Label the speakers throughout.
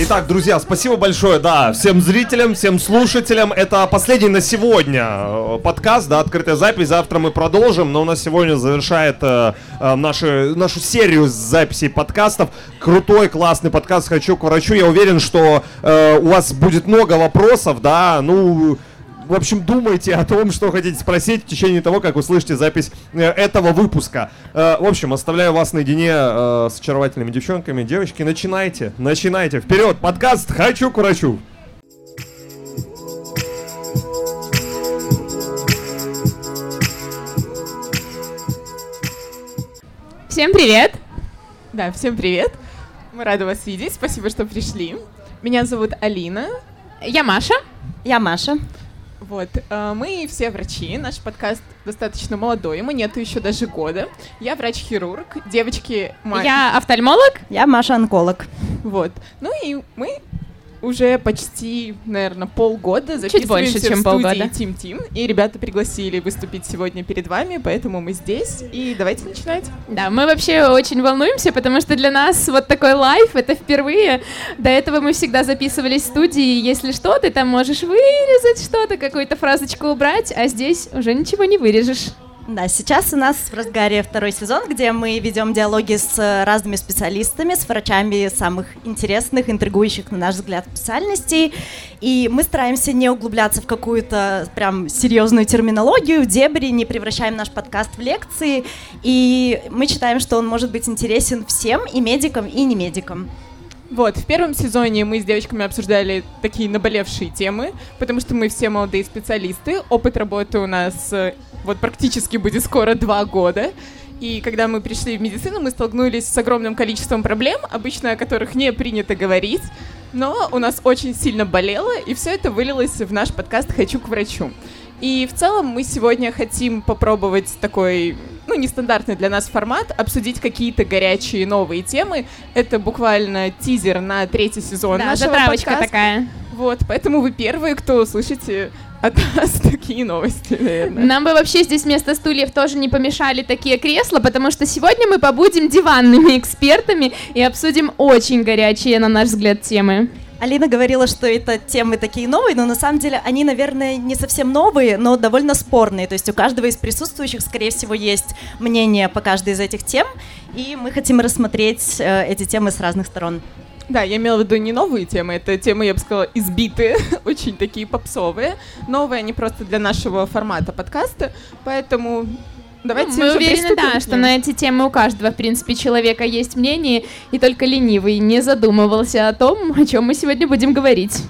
Speaker 1: Итак, друзья, спасибо большое, да, всем зрителям, всем слушателям. Это последний на сегодня э, подкаст, да, открытая запись. Завтра мы продолжим, но у нас сегодня завершает э, э, нашу, нашу серию записей подкастов. Крутой, классный подкаст «Хочу к врачу». Я уверен, что э, у вас будет много вопросов, да, ну в общем, думайте о том, что хотите спросить в течение того, как услышите запись э, этого выпуска. Э, в общем, оставляю вас наедине э, с очаровательными девчонками. Девочки, начинайте, начинайте. Вперед, подкаст «Хочу к врачу».
Speaker 2: Всем привет!
Speaker 3: Да, всем привет! Мы рады вас видеть, спасибо, что пришли. Меня зовут Алина.
Speaker 2: Я Маша.
Speaker 4: Я Маша.
Speaker 3: Вот, э, мы все врачи, наш подкаст достаточно молодой, ему нету еще даже года. Я врач-хирург, девочки...
Speaker 2: Ма... Я офтальмолог.
Speaker 4: Я Маша-онколог.
Speaker 3: Вот, ну и мы уже почти, наверное, полгода
Speaker 2: Чуть больше, чем
Speaker 3: в
Speaker 2: полгода.
Speaker 3: Тим Тим. И ребята пригласили выступить сегодня перед вами, поэтому мы здесь. И давайте начинать.
Speaker 2: Да, мы вообще очень волнуемся, потому что для нас вот такой лайф это впервые. До этого мы всегда записывались в студии. Если что, ты там можешь вырезать что-то, какую-то фразочку убрать, а здесь уже ничего не вырежешь.
Speaker 4: Да, сейчас у нас в разгаре второй сезон, где мы ведем диалоги с разными специалистами, с врачами самых интересных, интригующих, на наш взгляд, специальностей. И мы стараемся не углубляться в какую-то прям серьезную терминологию, в дебри, не превращаем наш подкаст в лекции. И мы считаем, что он может быть интересен всем, и медикам, и не медикам.
Speaker 3: Вот, в первом сезоне мы с девочками обсуждали такие наболевшие темы, потому что мы все молодые специалисты, опыт работы у нас э, вот практически будет скоро два года. И когда мы пришли в медицину, мы столкнулись с огромным количеством проблем, обычно о которых не принято говорить, но у нас очень сильно болело, и все это вылилось в наш подкаст «Хочу к врачу». И в целом мы сегодня хотим попробовать такой, ну, нестандартный для нас формат, обсудить какие-то горячие новые темы. Это буквально тизер на третий сезон
Speaker 2: да,
Speaker 3: нашего
Speaker 2: затравочка
Speaker 3: подкаста.
Speaker 2: такая.
Speaker 3: Вот, поэтому вы первые, кто услышите от нас такие новости, наверное.
Speaker 2: Нам бы вообще здесь вместо стульев тоже не помешали такие кресла, потому что сегодня мы побудем диванными экспертами и обсудим очень горячие, на наш взгляд, темы.
Speaker 4: Алина говорила, что это темы такие новые, но на самом деле они, наверное, не совсем новые, но довольно спорные. То есть у каждого из присутствующих, скорее всего, есть мнение по каждой из этих тем, и мы хотим рассмотреть э, эти темы с разных сторон.
Speaker 3: Да, я имела в виду не новые темы, это темы, я бы сказала, избитые, очень такие попсовые. Новые они просто для нашего формата подкаста, поэтому Давайте
Speaker 2: ну, мы уверены, да, что на эти темы у каждого, в принципе, человека есть мнение, и только ленивый не задумывался о том, о чем мы сегодня будем говорить.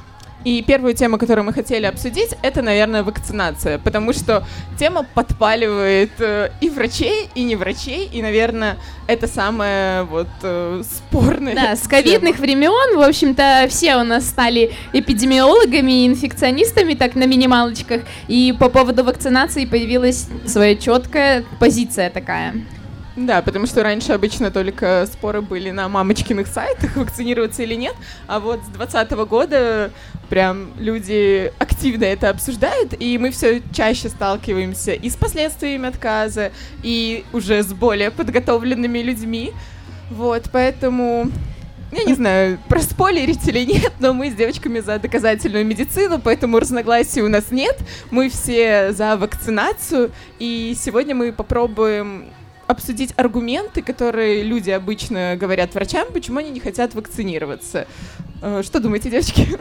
Speaker 3: И первую тему, которую мы хотели обсудить, это, наверное, вакцинация, потому что тема подпаливает э, и врачей, и не врачей, и, наверное, это самое вот э, спорное.
Speaker 2: Да, с ковидных времен, в общем-то, все у нас стали эпидемиологами и инфекционистами, так на минималочках, и по поводу вакцинации появилась своя четкая позиция такая.
Speaker 3: Да, потому что раньше обычно только споры были на мамочкиных сайтах, вакцинироваться или нет, а вот с 2020 года прям люди активно это обсуждают, и мы все чаще сталкиваемся и с последствиями отказа, и уже с более подготовленными людьми. Вот, поэтому я не знаю, проспойлерить или нет, но мы с девочками за доказательную медицину, поэтому разногласий у нас нет. Мы все за вакцинацию, и сегодня мы попробуем обсудить аргументы, которые люди обычно говорят врачам, почему они не хотят вакцинироваться. Э, что думаете, девочки?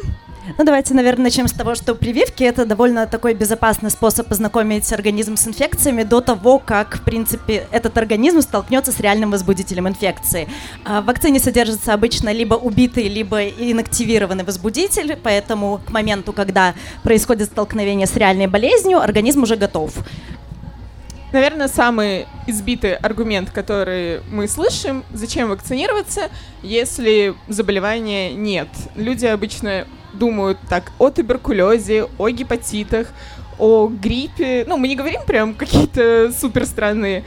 Speaker 4: Ну, давайте, наверное, начнем с того, что прививки — это довольно такой безопасный способ познакомить организм с инфекциями до того, как, в принципе, этот организм столкнется с реальным возбудителем инфекции. А в вакцине содержится обычно либо убитый, либо инактивированный возбудитель, поэтому к моменту, когда происходит столкновение с реальной болезнью, организм уже готов.
Speaker 3: Наверное, самый избитый аргумент, который мы слышим, зачем вакцинироваться, если заболевания нет. Люди обычно думают так о туберкулезе, о гепатитах, о гриппе. Ну, мы не говорим прям какие-то супер странные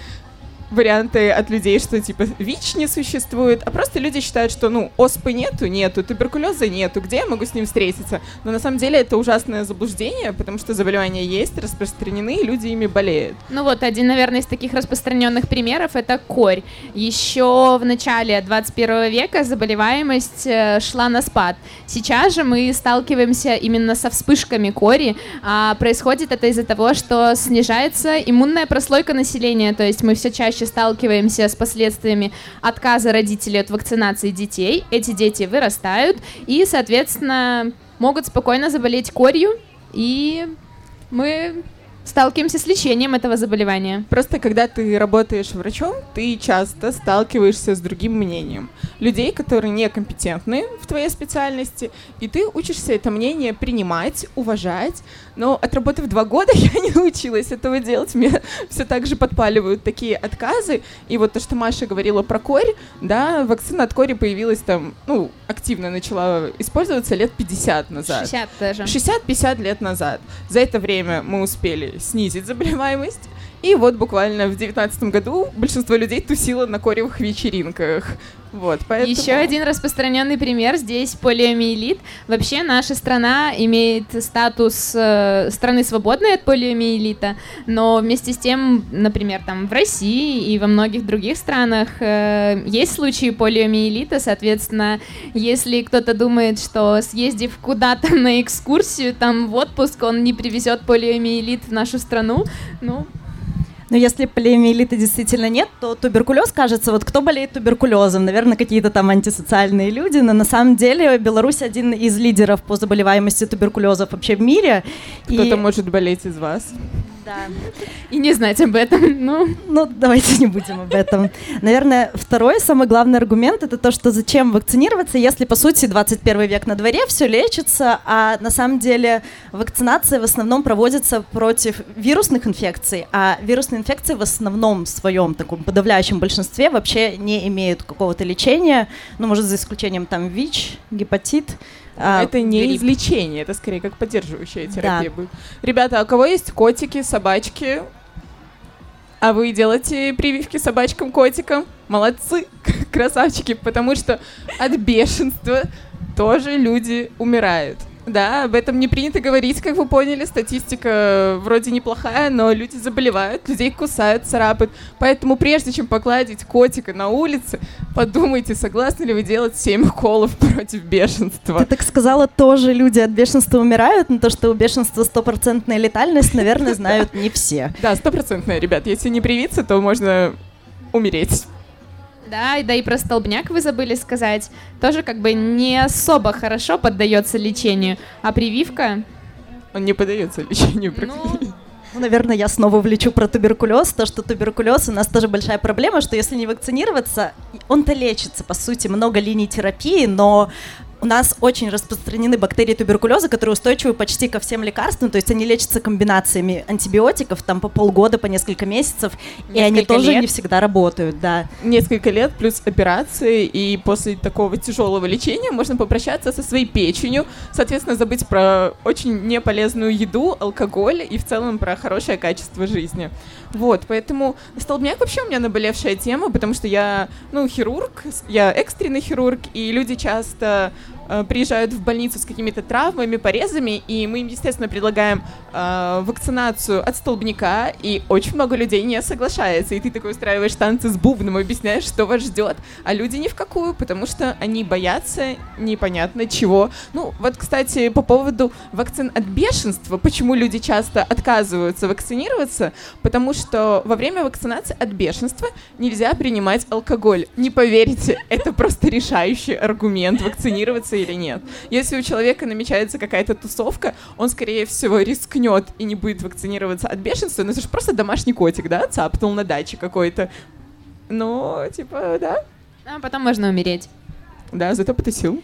Speaker 3: варианты от людей, что типа ВИЧ не существует, а просто люди считают, что ну оспы нету, нету, туберкулеза нету, где я могу с ним встретиться? Но на самом деле это ужасное заблуждение, потому что заболевания есть, распространены, и люди ими болеют.
Speaker 2: Ну вот один, наверное, из таких распространенных примеров это корь. Еще в начале 21 века заболеваемость э, шла на спад. Сейчас же мы сталкиваемся именно со вспышками кори, а происходит это из-за того, что снижается иммунная прослойка населения, то есть мы все чаще сталкиваемся с последствиями отказа родителей от вакцинации детей. Эти дети вырастают и, соответственно, могут спокойно заболеть корью, и мы сталкиваемся с лечением этого заболевания.
Speaker 3: Просто когда ты работаешь врачом, ты часто сталкиваешься с другим мнением. Людей, которые некомпетентны в твоей специальности, и ты учишься это мнение принимать, уважать. Но отработав два года, я не научилась этого делать. Мне все так же подпаливают такие отказы. И вот то, что Маша говорила про корь, да, вакцина от кори появилась там, ну, активно начала использоваться лет 50 назад.
Speaker 2: 60 даже.
Speaker 3: 60-50 лет назад. За это время мы успели снизить заболеваемость. И вот буквально в девятнадцатом году большинство людей тусило на коревых вечеринках. Вот, поэтому...
Speaker 2: Еще один распространенный пример здесь полиомиелит. Вообще наша страна имеет статус э, страны свободной от полиомиелита, но вместе с тем, например, там в России и во многих других странах э, есть случаи полиомиелита, соответственно, если кто-то думает, что съездив куда-то на экскурсию, там в отпуск, он не привезет полиомиелит в нашу страну, ну,
Speaker 4: но если полиомиелита действительно нет, то туберкулез, кажется, вот кто болеет туберкулезом? Наверное, какие-то там антисоциальные люди, но на самом деле Беларусь один из лидеров по заболеваемости туберкулезов вообще в мире.
Speaker 3: Кто-то и... может болеть из вас.
Speaker 2: Да. И не знать об этом. Ну.
Speaker 4: ну, давайте не будем об этом. Наверное, второй самый главный аргумент это то, что зачем вакцинироваться, если, по сути, 21 век на дворе, все лечится, а на самом деле вакцинация в основном проводится против вирусных инфекций, а вирусные инфекции в основном в своем таком подавляющем большинстве вообще не имеют какого-то лечения, ну, может, за исключением там ВИЧ, гепатит,
Speaker 3: а, это не грипп. излечение, это скорее как поддерживающая терапия да. будет. Ребята, а у кого есть котики, собачки? А вы делаете прививки собачкам, котикам? Молодцы, красавчики, потому что от бешенства тоже люди умирают. Да, об этом не принято говорить, как вы поняли. Статистика вроде неплохая, но люди заболевают, людей кусают, царапают. Поэтому прежде чем покладить котика на улице, подумайте, согласны ли вы делать 7 уколов против бешенства.
Speaker 4: Ты так сказала, тоже люди от бешенства умирают, но то, что у бешенства стопроцентная летальность, наверное, знают не все.
Speaker 3: Да, стопроцентная, ребят. Если не привиться, то можно умереть.
Speaker 2: Да, да и про столбняк вы забыли сказать. Тоже как бы не особо хорошо поддается лечению, а прививка...
Speaker 3: Он не поддается лечению.
Speaker 4: Ну, ну, наверное, я снова влечу про туберкулез. То, что туберкулез у нас тоже большая проблема, что если не вакцинироваться, он-то лечится, по сути, много линий терапии, но у нас очень распространены бактерии туберкулеза, которые устойчивы почти ко всем лекарствам, то есть они лечатся комбинациями антибиотиков там по полгода, по несколько месяцев, несколько и они тоже лет. не всегда работают, да.
Speaker 3: Несколько лет плюс операции, и после такого тяжелого лечения можно попрощаться со своей печенью, соответственно, забыть про очень неполезную еду, алкоголь и в целом про хорошее качество жизни. Вот, поэтому столбняк вообще у меня наболевшая тема, потому что я, ну, хирург, я экстренный хирург, и люди часто приезжают в больницу с какими-то травмами, порезами, и мы им, естественно, предлагаем э, вакцинацию от столбняка, и очень много людей не соглашается, и ты такой устраиваешь танцы с бубном, объясняешь, что вас ждет, а люди ни в какую, потому что они боятся непонятно чего. Ну, вот, кстати, по поводу вакцин от бешенства, почему люди часто отказываются вакцинироваться, потому что во время вакцинации от бешенства нельзя принимать алкоголь. Не поверите, это просто решающий аргумент вакцинироваться или нет. Если у человека намечается какая-то тусовка, он, скорее всего, рискнет и не будет вакцинироваться от бешенства, но это же просто домашний котик, да, цапнул на даче какой-то. Ну, типа, да.
Speaker 2: А потом можно умереть.
Speaker 3: Да, зато потусил.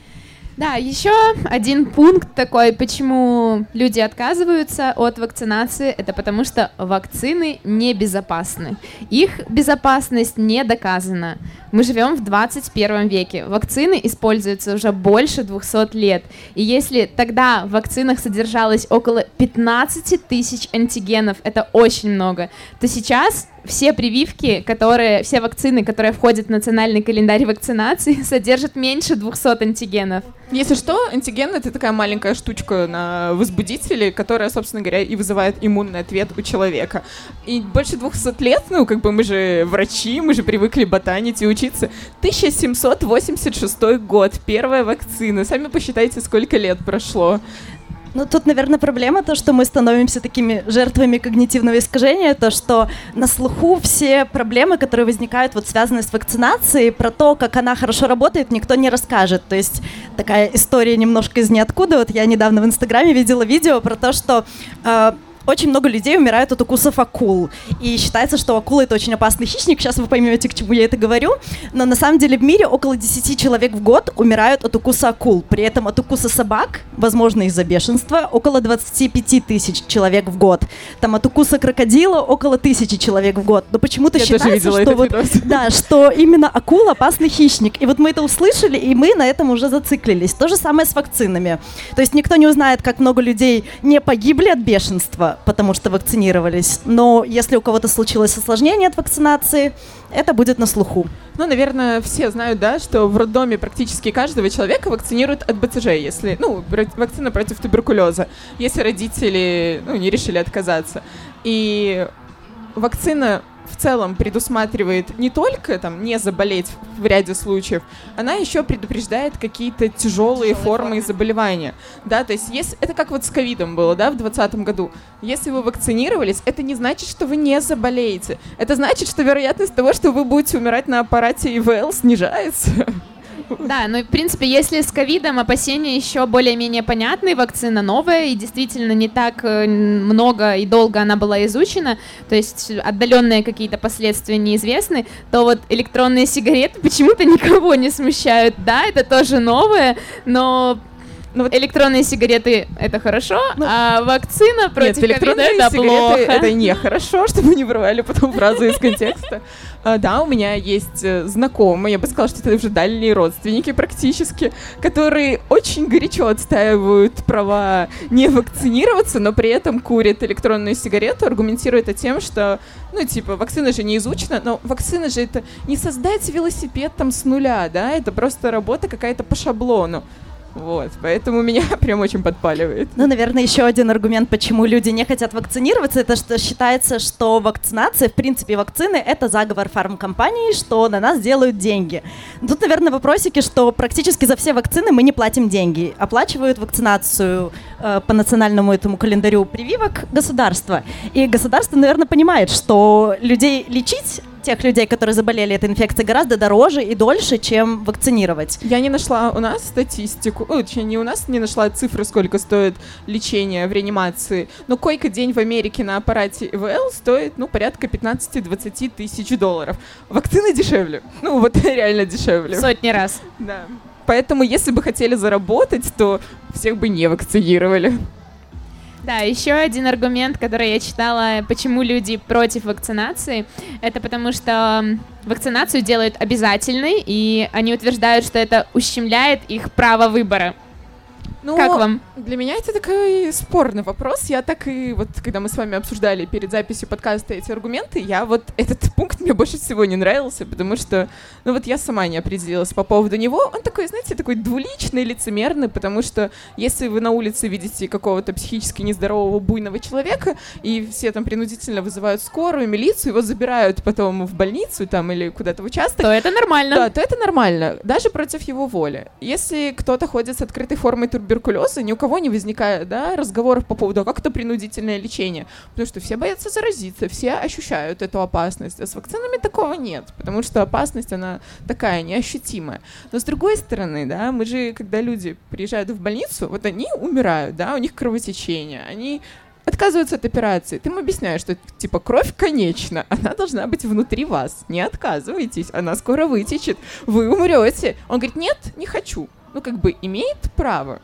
Speaker 2: Да, еще один пункт такой, почему люди отказываются от вакцинации, это потому что вакцины небезопасны. Их безопасность не доказана. Мы живем в 21 веке. Вакцины используются уже больше 200 лет. И если тогда в вакцинах содержалось около 15 тысяч антигенов, это очень много, то сейчас все прививки, которые, все вакцины, которые входят в национальный календарь вакцинации, содержат меньше 200 антигенов.
Speaker 3: Если что, антиген — это такая маленькая штучка на возбудителе, которая, собственно говоря, и вызывает иммунный ответ у человека. И больше 200 лет, ну, как бы мы же врачи, мы же привыкли ботанить и учиться. 1786 год, первая вакцина. Сами посчитайте, сколько лет прошло.
Speaker 4: Ну, тут, наверное, проблема то, что мы становимся такими жертвами когнитивного искажения, то, что на слуху все проблемы, которые возникают, вот связанные с вакцинацией, про то, как она хорошо работает, никто не расскажет. То есть такая история немножко из ниоткуда. Вот я недавно в Инстаграме видела видео про то, что э, очень много людей умирают от укусов акул. И считается, что акула это очень опасный хищник. Сейчас вы поймете, к чему я это говорю. Но на самом деле в мире около 10 человек в год умирают от укуса акул. При этом от укуса собак, возможно, из-за бешенства, около 25 тысяч человек в год. Там от укуса крокодила около тысячи человек в год. Но почему-то считается, что вот, да, что именно акула опасный хищник. И вот мы это услышали, и мы на этом уже зациклились. То же самое с вакцинами. То есть никто не узнает, как много людей не погибли от бешенства, потому что вакцинировались. Но если у кого-то случилось осложнение от вакцинации, это будет на слуху.
Speaker 3: Ну, наверное, все знают, да, что в роддоме практически каждого человека вакцинируют от БЦЖ, если, ну, вакцина против туберкулеза, если родители, ну, не решили отказаться. И вакцина в целом предусматривает не только там не заболеть в ряде случаев, она еще предупреждает какие-то тяжелые формы заболевания. Да, то есть если, это как вот с ковидом было, да, в 2020 году. Если вы вакцинировались, это не значит, что вы не заболеете. Это значит, что вероятность того, что вы будете умирать на аппарате ИВЛ снижается.
Speaker 2: Да, ну, в принципе, если с ковидом опасения еще более-менее понятны, вакцина новая, и действительно не так э, много и долго она была изучена, то есть отдаленные какие-то последствия неизвестны, то вот электронные сигареты почему-то никого не смущают. Да, это тоже новое, но ну, вот электронные сигареты это хорошо, ну, а вакцина против нет, электронные это плохо.
Speaker 3: Это не хорошо, чтобы не вырывали потом фразу из контекста. А, да, у меня есть э, знакомые, я бы сказала, что это уже дальние родственники практически, которые очень горячо отстаивают права не вакцинироваться, но при этом курят электронную сигарету, аргументируя это тем, что, ну, типа, вакцина же не изучена, но вакцина же это не создать велосипед там с нуля, да, это просто работа какая-то по шаблону. Вот, поэтому меня прям очень подпаливает.
Speaker 4: Ну, наверное, еще один аргумент, почему люди не хотят вакцинироваться, это что считается, что вакцинация, в принципе, вакцины — это заговор фармкомпаний, что на нас делают деньги. Тут, наверное, вопросики, что практически за все вакцины мы не платим деньги. Оплачивают вакцинацию э, по национальному этому календарю прививок государство. И государство, наверное, понимает, что людей лечить тех людей, которые заболели этой инфекцией, гораздо дороже и дольше, чем вакцинировать.
Speaker 3: Я не нашла у нас статистику, ну, точнее, не у нас не нашла цифры, сколько стоит лечение в реанимации, но койка-день в Америке на аппарате ИВЛ стоит, ну, порядка 15-20 тысяч долларов. Вакцины дешевле. Ну, вот реально дешевле.
Speaker 2: Сотни раз.
Speaker 3: Да. Поэтому, если бы хотели заработать, то всех бы не вакцинировали.
Speaker 2: Да, еще один аргумент, который я читала, почему люди против вакцинации, это потому что вакцинацию делают обязательной, и они утверждают, что это ущемляет их право выбора. Ну, как вам?
Speaker 3: Для меня это такой спорный вопрос. Я так и вот, когда мы с вами обсуждали перед записью подкаста эти аргументы, я вот этот пункт мне больше всего не нравился, потому что, ну вот я сама не определилась по поводу него. Он такой, знаете, такой двуличный, лицемерный, потому что если вы на улице видите какого-то психически нездорового буйного человека, и все там принудительно вызывают скорую, милицию, его забирают потом в больницу там или куда-то в участок.
Speaker 2: То это нормально.
Speaker 3: Да, то это нормально, даже против его воли. Если кто-то ходит с открытой формой турбюреза, туберкулеза ни у кого не возникает да, разговоров по поводу, а как это принудительное лечение. Потому что все боятся заразиться, все ощущают эту опасность. А с вакцинами такого нет, потому что опасность, она такая, неощутимая. Но с другой стороны, да, мы же, когда люди приезжают в больницу, вот они умирают, да, у них кровотечение, они отказываются от операции. Ты им объясняешь, что типа кровь конечна, она должна быть внутри вас. Не отказывайтесь, она скоро вытечет, вы умрете. Он говорит, нет, не хочу. Ну, как бы имеет право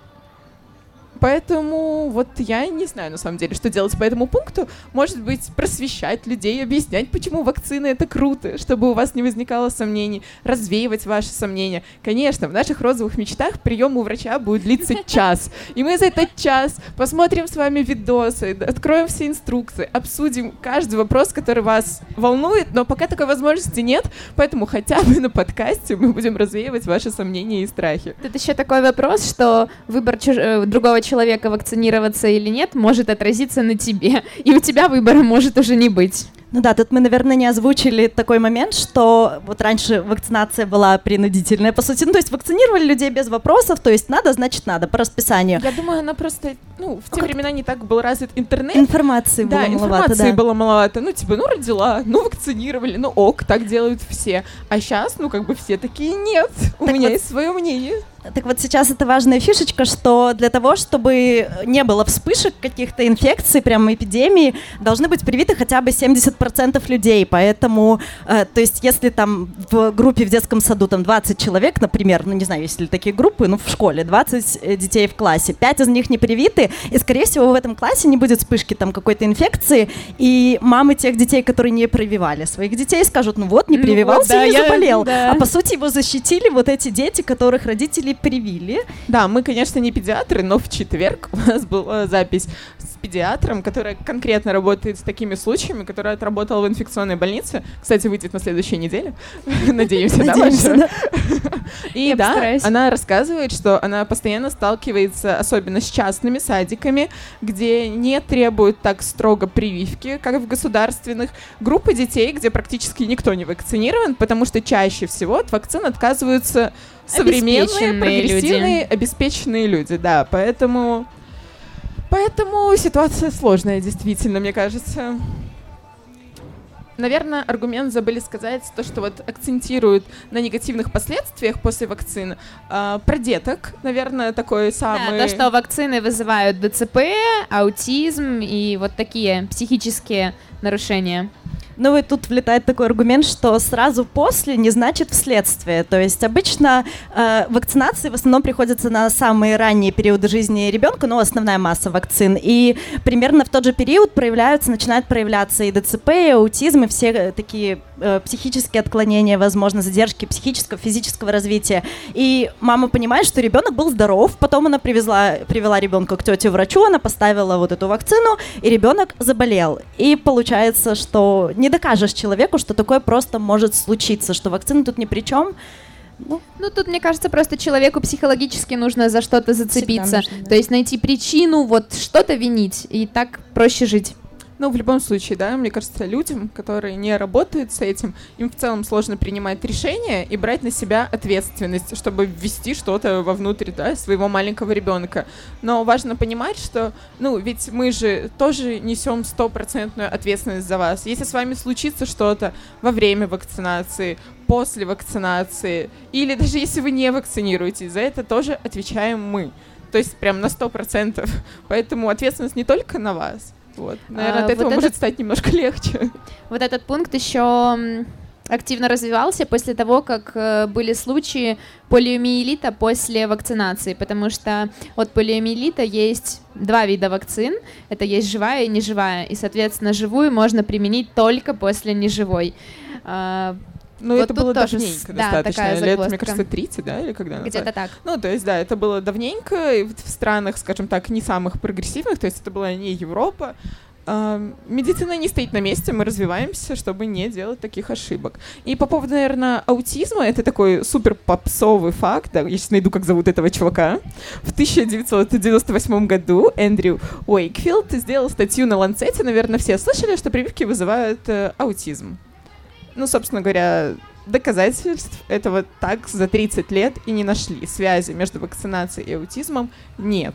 Speaker 3: поэтому вот я не знаю на самом деле, что делать по этому пункту. Может быть, просвещать людей, объяснять, почему вакцины это круто, чтобы у вас не возникало сомнений, развеивать ваши сомнения. Конечно, в наших розовых мечтах прием у врача будет длиться час. И мы за этот час посмотрим с вами видосы, откроем все инструкции, обсудим каждый вопрос, который вас волнует, но пока такой возможности нет, поэтому хотя бы на подкасте мы будем развеивать ваши сомнения и страхи.
Speaker 2: Тут еще такой вопрос, что выбор чуж... Э, другого человека вакцинироваться или нет может отразиться на тебе, и у тебя выбора может уже не быть.
Speaker 4: Ну да, тут мы, наверное, не озвучили такой момент, что вот раньше вакцинация была принудительная, по сути, ну то есть вакцинировали людей без вопросов, то есть надо, значит надо, по расписанию.
Speaker 3: Я думаю, она просто, ну, в те а времена не так был развит интернет.
Speaker 4: Информации
Speaker 3: да,
Speaker 4: было
Speaker 3: маловато,
Speaker 4: информации
Speaker 3: да. было маловато. Ну, типа, ну, родила, ну, вакцинировали, ну, ок, так делают все. А сейчас, ну, как бы все такие, нет, у так меня вот, есть свое мнение.
Speaker 4: Так вот сейчас это важная фишечка, что для того, чтобы не было вспышек каких-то инфекций, прямо эпидемии, должны быть привиты хотя бы 70% людей. Поэтому, э, то есть если там в группе в детском саду там 20 человек, например, ну не знаю, если такие группы, ну в школе 20 э, детей в классе, 5 из них не привиты, и скорее всего в этом классе не будет вспышки там какой-то инфекции, и мамы тех детей, которые не прививали своих детей, скажут, ну вот, не прививался ну, вот, да, и не я, заболел. Да. А по сути его защитили вот эти дети, которых родители привили.
Speaker 3: Да, мы, конечно, не педиатры, но в четверг у нас была запись с педиатром, которая конкретно работает с такими случаями, которая отработала в инфекционной больнице. Кстати, выйдет на следующей неделе. Надеемся, да, Маша? И да, она рассказывает, что она постоянно сталкивается, особенно с частными садиками, где не требуют так строго прививки, как в государственных, группы детей, где практически никто не вакцинирован, потому что чаще всего от вакцин отказываются современные, прогрессивные, люди. обеспеченные люди, да, поэтому... Поэтому ситуация сложная, действительно, мне кажется. Наверное, аргумент забыли сказать, то, что вот акцентируют на негативных последствиях после вакцин. А, про деток, наверное, такой самый...
Speaker 2: Да, то, что вакцины вызывают ДЦП, аутизм и вот такие психические нарушения.
Speaker 4: Ну и тут влетает такой аргумент, что сразу после не значит вследствие. То есть обычно э, вакцинации в основном приходятся на самые ранние периоды жизни ребенка, ну, основная масса вакцин. И примерно в тот же период проявляются, начинают проявляться и ДЦП, и аутизм, и все такие э, психические отклонения, возможно, задержки психического, физического развития. И мама понимает, что ребенок был здоров, потом она привезла, привела ребенка к тете врачу, она поставила вот эту вакцину, и ребенок заболел. И получается, что не докажешь человеку, что такое просто может случиться, что вакцина тут ни при чем.
Speaker 2: Ну, ну, тут, мне кажется, просто человеку психологически нужно за что-то зацепиться. Нужно, да. То есть найти причину, вот что-то винить, и так проще жить.
Speaker 3: Ну, в любом случае, да, мне кажется, людям, которые не работают с этим, им в целом сложно принимать решения и брать на себя ответственность, чтобы ввести что-то вовнутрь, да, своего маленького ребенка. Но важно понимать, что, ну, ведь мы же тоже несем стопроцентную ответственность за вас. Если с вами случится что-то во время вакцинации, после вакцинации, или даже если вы не вакцинируетесь, за это тоже отвечаем мы. То есть прям на сто процентов. Поэтому ответственность не только на вас, вот. Наверное, а, от этого вот может этот... стать немножко легче.
Speaker 2: Вот этот пункт еще активно развивался после того, как э, были случаи полиомиелита после вакцинации, потому что от полиомиелита есть два вида вакцин, это есть живая и неживая, и, соответственно, живую можно применить только после неживой.
Speaker 3: Ну, вот это было давненько да, достаточно, лет, мне кажется, 30, да, или когда?
Speaker 2: Где-то так.
Speaker 3: Ну, то есть, да, это было давненько, и в странах, скажем так, не самых прогрессивных, то есть это была не Европа, медицина не стоит на месте, мы развиваемся, чтобы не делать таких ошибок. И по поводу, наверное, аутизма, это такой супер попсовый факт, да, я сейчас найду, как зовут этого чувака. В 1998 году Эндрю Уэйкфилд сделал статью на Ланцете, наверное, все слышали, что прививки вызывают э, аутизм ну, собственно говоря, доказательств этого так за 30 лет и не нашли. Связи между вакцинацией и аутизмом нет.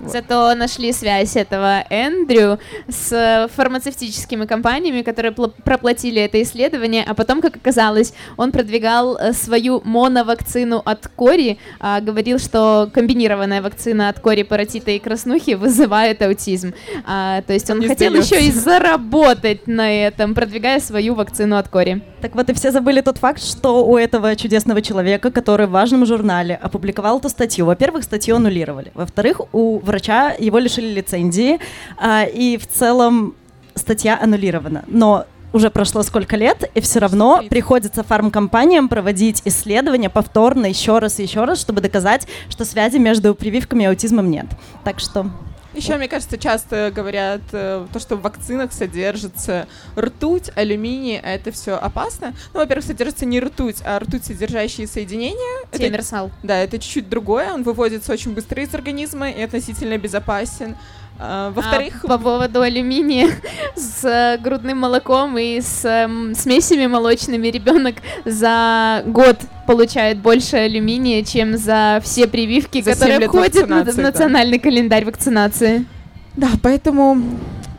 Speaker 2: Вот. Зато нашли связь этого Эндрю с фармацевтическими компаниями, которые проплатили это исследование, а потом, как оказалось, он продвигал э, свою моновакцину от кори, а, говорил, что комбинированная вакцина от кори, паротита и краснухи вызывает аутизм. А, то есть он, он хотел еще и заработать на этом, продвигая свою вакцину от кори.
Speaker 4: Так вот, и все забыли тот факт, что у этого чудесного человека, который в важном журнале опубликовал эту статью, во-первых, статью аннулировали, во-вторых, у врача его лишили лицензии, а, и в целом статья аннулирована. Но уже прошло сколько лет, и все равно приходится фармкомпаниям проводить исследования повторно еще раз и еще раз, чтобы доказать, что связи между прививками и аутизмом нет. Так что
Speaker 3: еще, мне кажется, часто говорят э, то, что в вакцинах содержится ртуть, алюминий, а это все опасно. Ну, во-первых, содержится не ртуть, а ртуть содержащие соединения.
Speaker 2: Темерсал.
Speaker 3: Это, да, это чуть-чуть другое. Он выводится очень быстро из организма и относительно безопасен. А, во-вторых...
Speaker 2: А по поводу алюминия с э, грудным молоком и с э, смесями молочными ребенок за год получает больше алюминия, чем за все прививки, за которые входят в национальный да. календарь вакцинации.
Speaker 3: Да, поэтому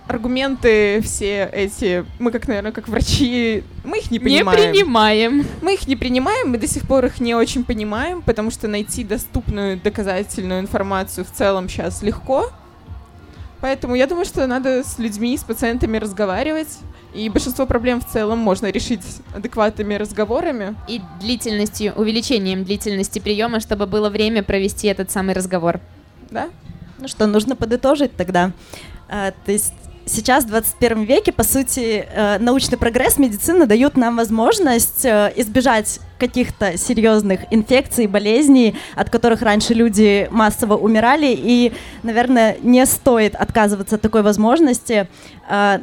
Speaker 3: аргументы все эти, мы как, наверное, как врачи, мы их не понимаем.
Speaker 2: Не принимаем.
Speaker 3: Мы их не принимаем, мы до сих пор их не очень понимаем, потому что найти доступную доказательную информацию в целом сейчас легко. Поэтому я думаю, что надо с людьми, с пациентами разговаривать. И большинство проблем в целом можно решить адекватными разговорами.
Speaker 2: И длительностью, увеличением длительности приема, чтобы было время провести этот самый разговор.
Speaker 3: Да?
Speaker 4: Ну что, нужно подытожить тогда. А, то есть сейчас, в 21 веке, по сути, э, научный прогресс медицины дают нам возможность э, избежать каких-то серьезных инфекций, болезней, от которых раньше люди массово умирали, и, наверное, не стоит отказываться от такой возможности. Э,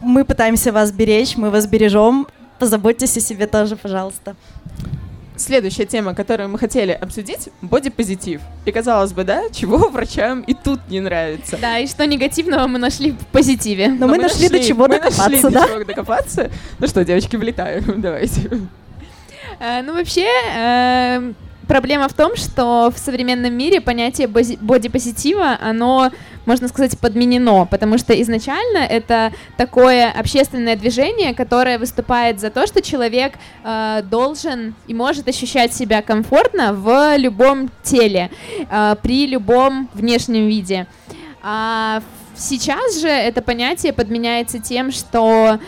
Speaker 4: мы пытаемся вас беречь, мы вас бережем, позаботьтесь о себе тоже, пожалуйста
Speaker 3: следующая тема, которую мы хотели обсудить, бодипозитив. И казалось бы, да, чего врачам и тут не нравится.
Speaker 2: Да, и что негативного мы нашли в позитиве.
Speaker 4: Но, Но мы, мы нашли, до чего мы докопаться, нашли да?
Speaker 3: до чего докопаться. Ну что, девочки, влетаем, давайте.
Speaker 2: Э, ну, вообще, э, проблема в том, что в современном мире понятие бодипозитива, оно, можно сказать, подменено, потому что изначально это такое общественное движение, которое выступает за то, что человек э, должен и может ощущать себя комфортно в любом теле, э, при любом внешнем виде. А сейчас же это понятие подменяется тем, что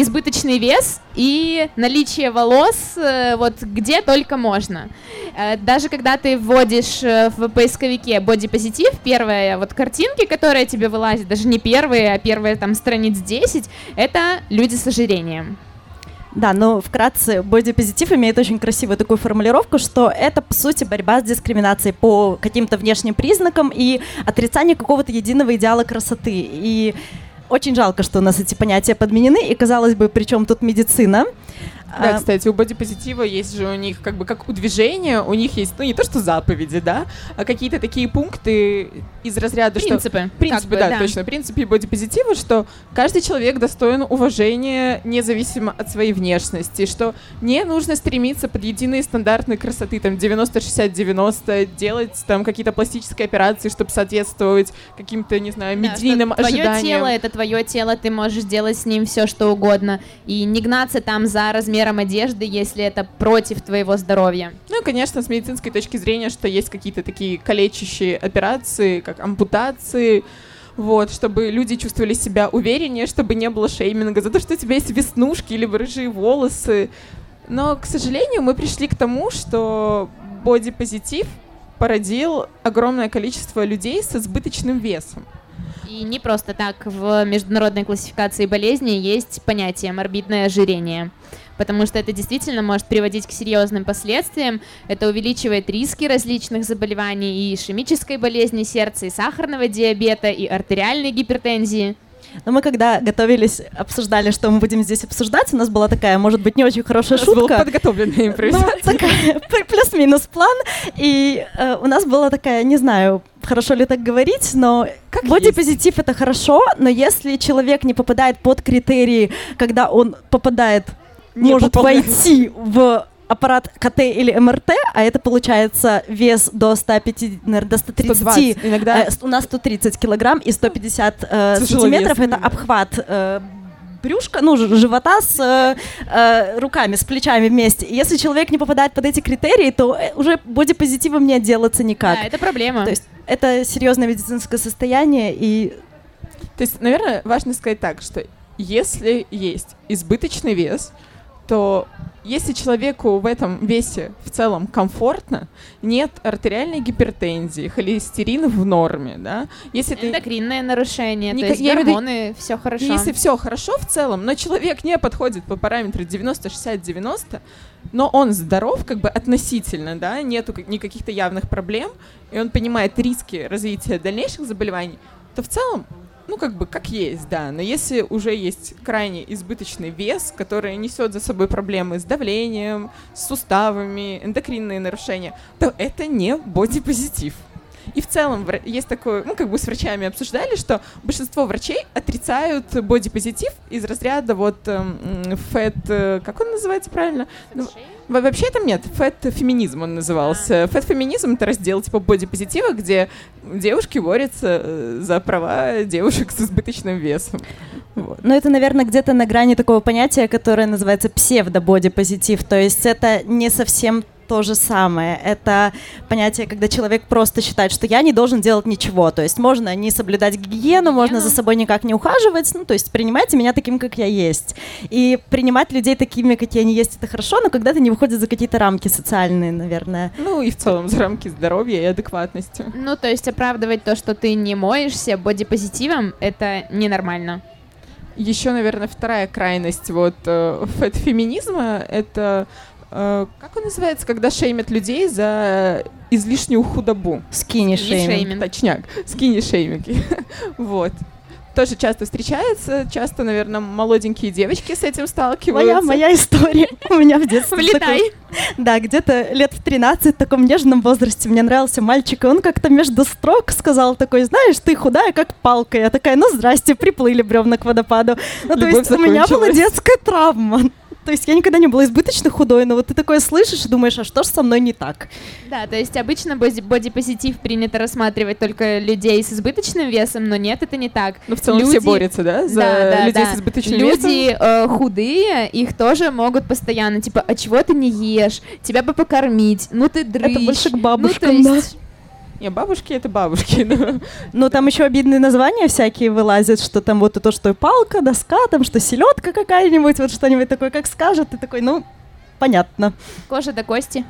Speaker 2: избыточный вес и наличие волос э, вот где только можно. Э, даже когда ты вводишь э, в поисковике бодипозитив, первые вот картинки, которые тебе вылазят, даже не первые, а первые там страниц 10, это люди с ожирением.
Speaker 4: Да, но вкратце, бодипозитив имеет очень красивую такую формулировку, что это, по сути, борьба с дискриминацией по каким-то внешним признакам и отрицание какого-то единого идеала красоты. И очень жалко, что у нас эти понятия подменены, и, казалось бы, причем тут медицина.
Speaker 3: Да, а, кстати, у бодипозитива есть же у них, как бы, как у движения, у них есть, ну, не то, что заповеди, да, а какие-то такие пункты из разряда,
Speaker 2: принципы,
Speaker 3: что... Принципы. да, да, точно. Принципы бодипозитива, что каждый человек достоин уважения независимо от своей внешности, что не нужно стремиться под единые стандартные красоты, там, 90-60-90, делать там какие-то пластические операции, чтобы соответствовать каким-то, не знаю, медийным да, ожиданиям.
Speaker 2: Твое тело — это твое тело, ты можешь делать с ним все, что угодно, и не гнаться там за размер размером одежды, если это против твоего здоровья.
Speaker 3: Ну, конечно, с медицинской точки зрения, что есть какие-то такие калечащие операции, как ампутации, вот, чтобы люди чувствовали себя увереннее, чтобы не было шейминга за то, что у тебя есть веснушки или рыжие волосы. Но, к сожалению, мы пришли к тому, что бодипозитив породил огромное количество людей с избыточным весом.
Speaker 2: И не просто так в международной классификации болезней есть понятие морбидное ожирение потому что это действительно может приводить к серьезным последствиям. Это увеличивает риски различных заболеваний и ишемической болезни сердца, и сахарного диабета, и артериальной гипертензии.
Speaker 4: Но мы когда готовились, обсуждали, что мы будем здесь обсуждать, у нас была такая, может быть, не очень хорошая у нас шутка.
Speaker 3: Был подготовленная импровизация.
Speaker 4: Ну, такая, плюс-минус план. И э, у нас была такая, не знаю, хорошо ли так говорить, но как бодипозитив это хорошо, но если человек не попадает под критерии, когда он попадает не может войти в аппарат КТ или МРТ, а это получается вес до 150, наверное, до 130, 120, иногда... э, у нас 130 килограмм и 150 э, сантиметров, это обхват э, брюшка, ну, живота с э, э, руками, с плечами вместе. И если человек не попадает под эти критерии, то э, уже бодипозитивом не отделаться никак.
Speaker 2: Да, это проблема.
Speaker 4: То есть это серьезное медицинское состояние и...
Speaker 3: То есть, наверное, важно сказать так, что если есть избыточный вес, то если человеку в этом весе в целом комфортно, нет артериальной гипертензии, холестерин в норме, да, если ты...
Speaker 2: Эндокринное нарушение,
Speaker 3: Ника-
Speaker 2: то есть
Speaker 3: я в виду,
Speaker 2: гормоны, все хорошо.
Speaker 3: Если все хорошо в целом, но человек не подходит по параметру 90-60-90, но он здоров как бы относительно, да, нету как- никаких-то явных проблем, и он понимает риски развития дальнейших заболеваний, то в целом, ну как бы как есть, да, но если уже есть крайне избыточный вес, который несет за собой проблемы с давлением, с суставами, эндокринные нарушения, то это не бодипозитив. И в целом есть такое, ну, как бы с врачами обсуждали, что большинство врачей отрицают бодипозитив из разряда вот эм, фэт, э, как он называется правильно? Ну, во- вообще там нет, фэт-феминизм он назывался. Фэт-феминизм — это раздел типа бодипозитива, где девушки борются э, за права девушек с избыточным весом. Вот.
Speaker 4: Ну, это, наверное, где-то на грани такого понятия, которое называется псевдо-бодипозитив. То есть это не совсем то же самое. Это понятие, когда человек просто считает, что я не должен делать ничего. То есть можно не соблюдать гигиену, можно за собой никак не ухаживать. Ну, то есть принимайте меня таким, как я есть. И принимать людей такими, какие они есть, это хорошо, но когда-то не выходит за какие-то рамки социальные, наверное.
Speaker 3: Ну и в целом за рамки здоровья и адекватности.
Speaker 2: Ну, то есть оправдывать то, что ты не моешься бодипозитивом, это ненормально.
Speaker 3: Еще, наверное, вторая крайность вот э, фэт-феминизма — это э, как он называется, когда шеймят людей за излишнюю худобу?
Speaker 4: Скини шейминг.
Speaker 2: шейминг.
Speaker 3: Точняк, скини-шейминг. вот. Тоже часто встречается, часто, наверное, молоденькие девочки с этим сталкиваются.
Speaker 4: Моя, моя история. У меня в детстве
Speaker 2: Влетай.
Speaker 4: Да, где-то лет в 13, в таком нежном возрасте, мне нравился мальчик, и он как-то между строк сказал такой, знаешь, ты худая, как палка. Я такая, ну, здрасте, приплыли бревна к водопаду. Ну, то есть у меня была детская травма. То есть я никогда не была избыточно худой, но вот ты такое слышишь и думаешь, а что ж со мной не так?
Speaker 2: Да, то есть обычно боди- бодипозитив принято рассматривать только людей с избыточным весом, но нет, это не так.
Speaker 3: Ну, в целом все
Speaker 2: Люди-
Speaker 3: борются, да, за
Speaker 2: Да, да,
Speaker 3: людей
Speaker 2: да.
Speaker 3: с избыточным весом?
Speaker 2: Люди э, худые, их тоже могут постоянно, типа, а чего ты не ешь? Тебя бы покормить, ну ты дрыщ.
Speaker 4: Это больше к
Speaker 2: ну,
Speaker 4: бабушкам,
Speaker 2: то
Speaker 4: да.
Speaker 3: Не, бабушки это бабушки, да.
Speaker 4: Ну, там еще обидные названия всякие вылазят, что там вот и то, что и палка, доска, там что селедка какая-нибудь, вот что-нибудь такое, как скажет, ты такой, ну, понятно.
Speaker 2: Кожа до кости.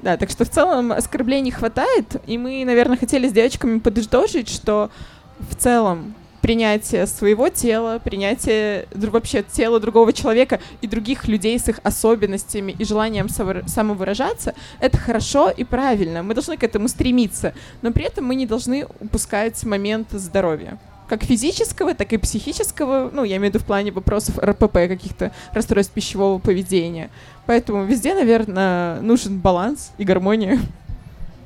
Speaker 3: Да, так что в целом оскорблений хватает, и мы, наверное, хотели с девочками подытожить, что в целом принятие своего тела, принятие вообще тела другого человека и других людей с их особенностями и желанием самовыражаться, это хорошо и правильно. Мы должны к этому стремиться, но при этом мы не должны упускать момент здоровья. Как физического, так и психического, ну, я имею в виду в плане вопросов РПП, каких-то расстройств пищевого поведения. Поэтому везде, наверное, нужен баланс и гармония.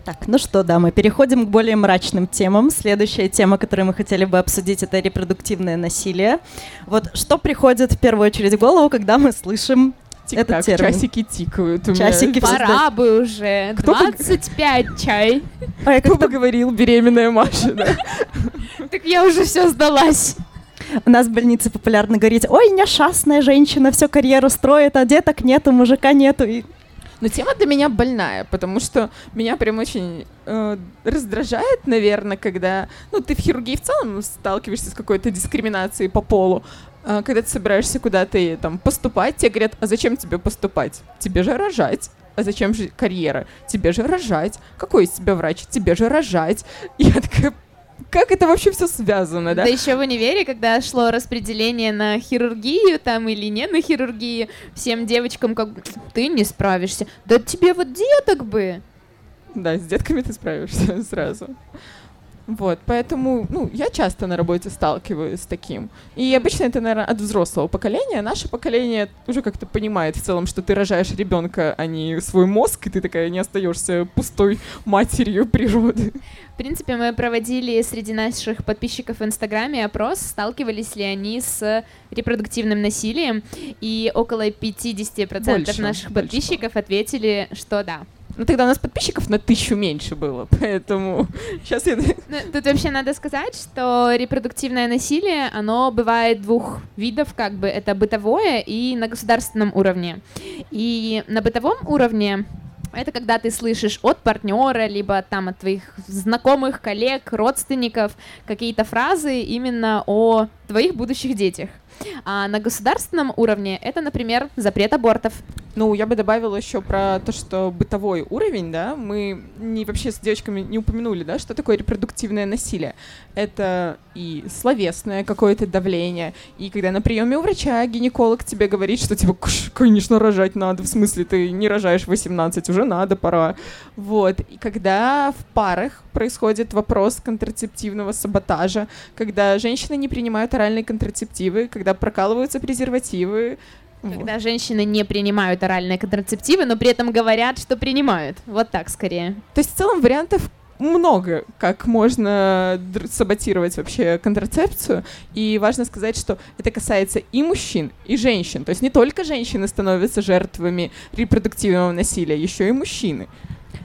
Speaker 4: Так, ну что, да, мы переходим к более мрачным темам. Следующая тема, которую мы хотели бы обсудить, это репродуктивное насилие. Вот что приходит в первую очередь в голову, когда мы слышим
Speaker 3: Тик-так,
Speaker 4: термин.
Speaker 3: часики тикают. у меня.
Speaker 4: Часики все
Speaker 2: Пора бы уже.
Speaker 3: Кто бы-
Speaker 2: 25 чай.
Speaker 4: А я
Speaker 3: Кто
Speaker 4: как-то-
Speaker 3: бы говорил, беременная Маша, да?
Speaker 2: Так я уже все сдалась.
Speaker 4: У нас в больнице популярно говорить, ой, несчастная женщина, всю карьеру строит, а деток нету, мужика нету. И
Speaker 3: Но тема для меня больная, потому что меня прям очень э, раздражает, наверное, когда... Ну, ты в хирургии в целом сталкиваешься с какой-то дискриминацией по полу. А когда ты собираешься куда-то и, там поступать, тебе говорят, а зачем тебе поступать? Тебе же рожать. А зачем же карьера? Тебе же рожать. Какой из тебя врач? Тебе же рожать. И я такая, как это вообще все связано, да?
Speaker 2: Да еще в универе, когда шло распределение на хирургию там или не на хирургию, всем девочкам как ты не справишься. Да тебе вот деток бы.
Speaker 3: Да, с детками ты справишься сразу. Вот, поэтому, ну, я часто на работе сталкиваюсь с таким. И обычно это, наверное, от взрослого поколения. Наше поколение уже как-то понимает в целом, что ты рожаешь ребенка, а не свой мозг, и ты такая не остаешься пустой матерью природы.
Speaker 2: В принципе, мы проводили среди наших подписчиков в Инстаграме опрос, сталкивались ли они с репродуктивным насилием, и около 50%
Speaker 3: Больше,
Speaker 2: наших
Speaker 3: больше
Speaker 2: подписчиков ответили, что да.
Speaker 3: Но тогда у нас подписчиков на тысячу меньше было, поэтому сейчас я...
Speaker 2: Ну, Тут вообще надо сказать, что репродуктивное насилие, оно бывает двух видов, как бы это бытовое и на государственном уровне. И на бытовом уровне Это когда ты слышишь от партнера, либо там от твоих знакомых, коллег, родственников какие-то фразы именно о твоих будущих детях. А на государственном уровне это, например, запрет абортов.
Speaker 3: Ну, я бы добавила еще про то, что бытовой уровень, да, мы не вообще с девочками не упомянули, да, что такое репродуктивное насилие. Это и словесное какое-то давление, и когда на приеме у врача гинеколог тебе говорит, что тебе, конечно, рожать надо, в смысле, ты не рожаешь 18, уже надо, пора. Вот, и когда в парах происходит вопрос контрацептивного саботажа, когда женщины не принимают оральные контрацептивы, когда прокалываются презервативы,
Speaker 2: когда вот. женщины не принимают оральные контрацептивы, но при этом говорят, что принимают. Вот так скорее.
Speaker 3: То есть в целом вариантов много, как можно саботировать вообще контрацепцию. И важно сказать, что это касается и мужчин, и женщин. То есть не только женщины становятся жертвами репродуктивного насилия, еще и мужчины.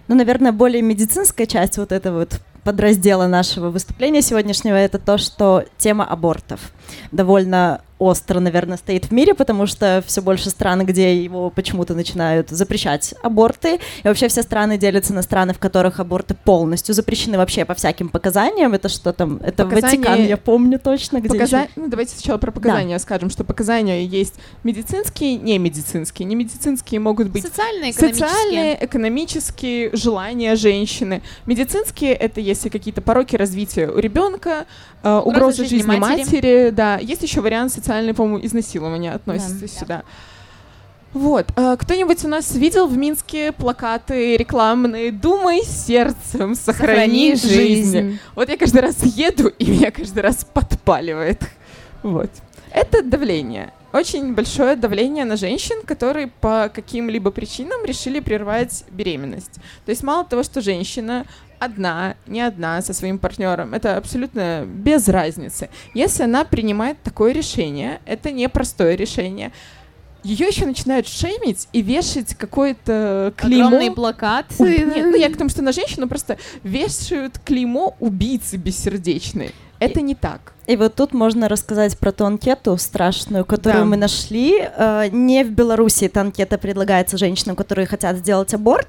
Speaker 4: Ну, наверное, более медицинская часть вот этого вот подраздела нашего выступления сегодняшнего это то, что тема абортов довольно остро, наверное, стоит в мире, потому что все больше стран, где его почему-то начинают запрещать аборты. И вообще все страны делятся на страны, в которых аборты полностью запрещены вообще по всяким показаниям. Это что там? Это Показания... Ватикан, я помню точно. Где
Speaker 3: Показа... еще... ну, давайте сначала про показания да. скажем, что показания есть медицинские, не медицинские. Не медицинские могут быть
Speaker 2: социальные, экономические.
Speaker 3: Социальные, экономические, желания женщины. Медицинские — это если какие-то пороки развития у ребенка, э, угроза, угроза жизни, жизни матери. матери. Да, есть еще вариант социальное, по-моему, изнасилование относится да, сюда. Да. Вот. А, кто-нибудь у нас видел в Минске плакаты рекламные «Думай сердцем, сохрани, сохрани жизнь». жизнь». Вот я каждый раз еду, и меня каждый раз подпаливает. Вот. Это давление. Очень большое давление на женщин, которые по каким-либо причинам решили прервать беременность. То есть мало того, что женщина одна, не одна, со своим партнером, это абсолютно без разницы. Если она принимает такое решение, это непростое решение, ее еще начинают шеймить и вешать какое-то клеймо.
Speaker 2: Огромный плакат.
Speaker 3: У... Нет, ну я к тому, что на женщину просто вешают клеймо убийцы бессердечной. Это не так.
Speaker 4: И вот тут можно рассказать про ту анкету страшную, которую да. мы нашли. Э, не в Беларуси эта анкета предлагается женщинам, которые хотят сделать аборт,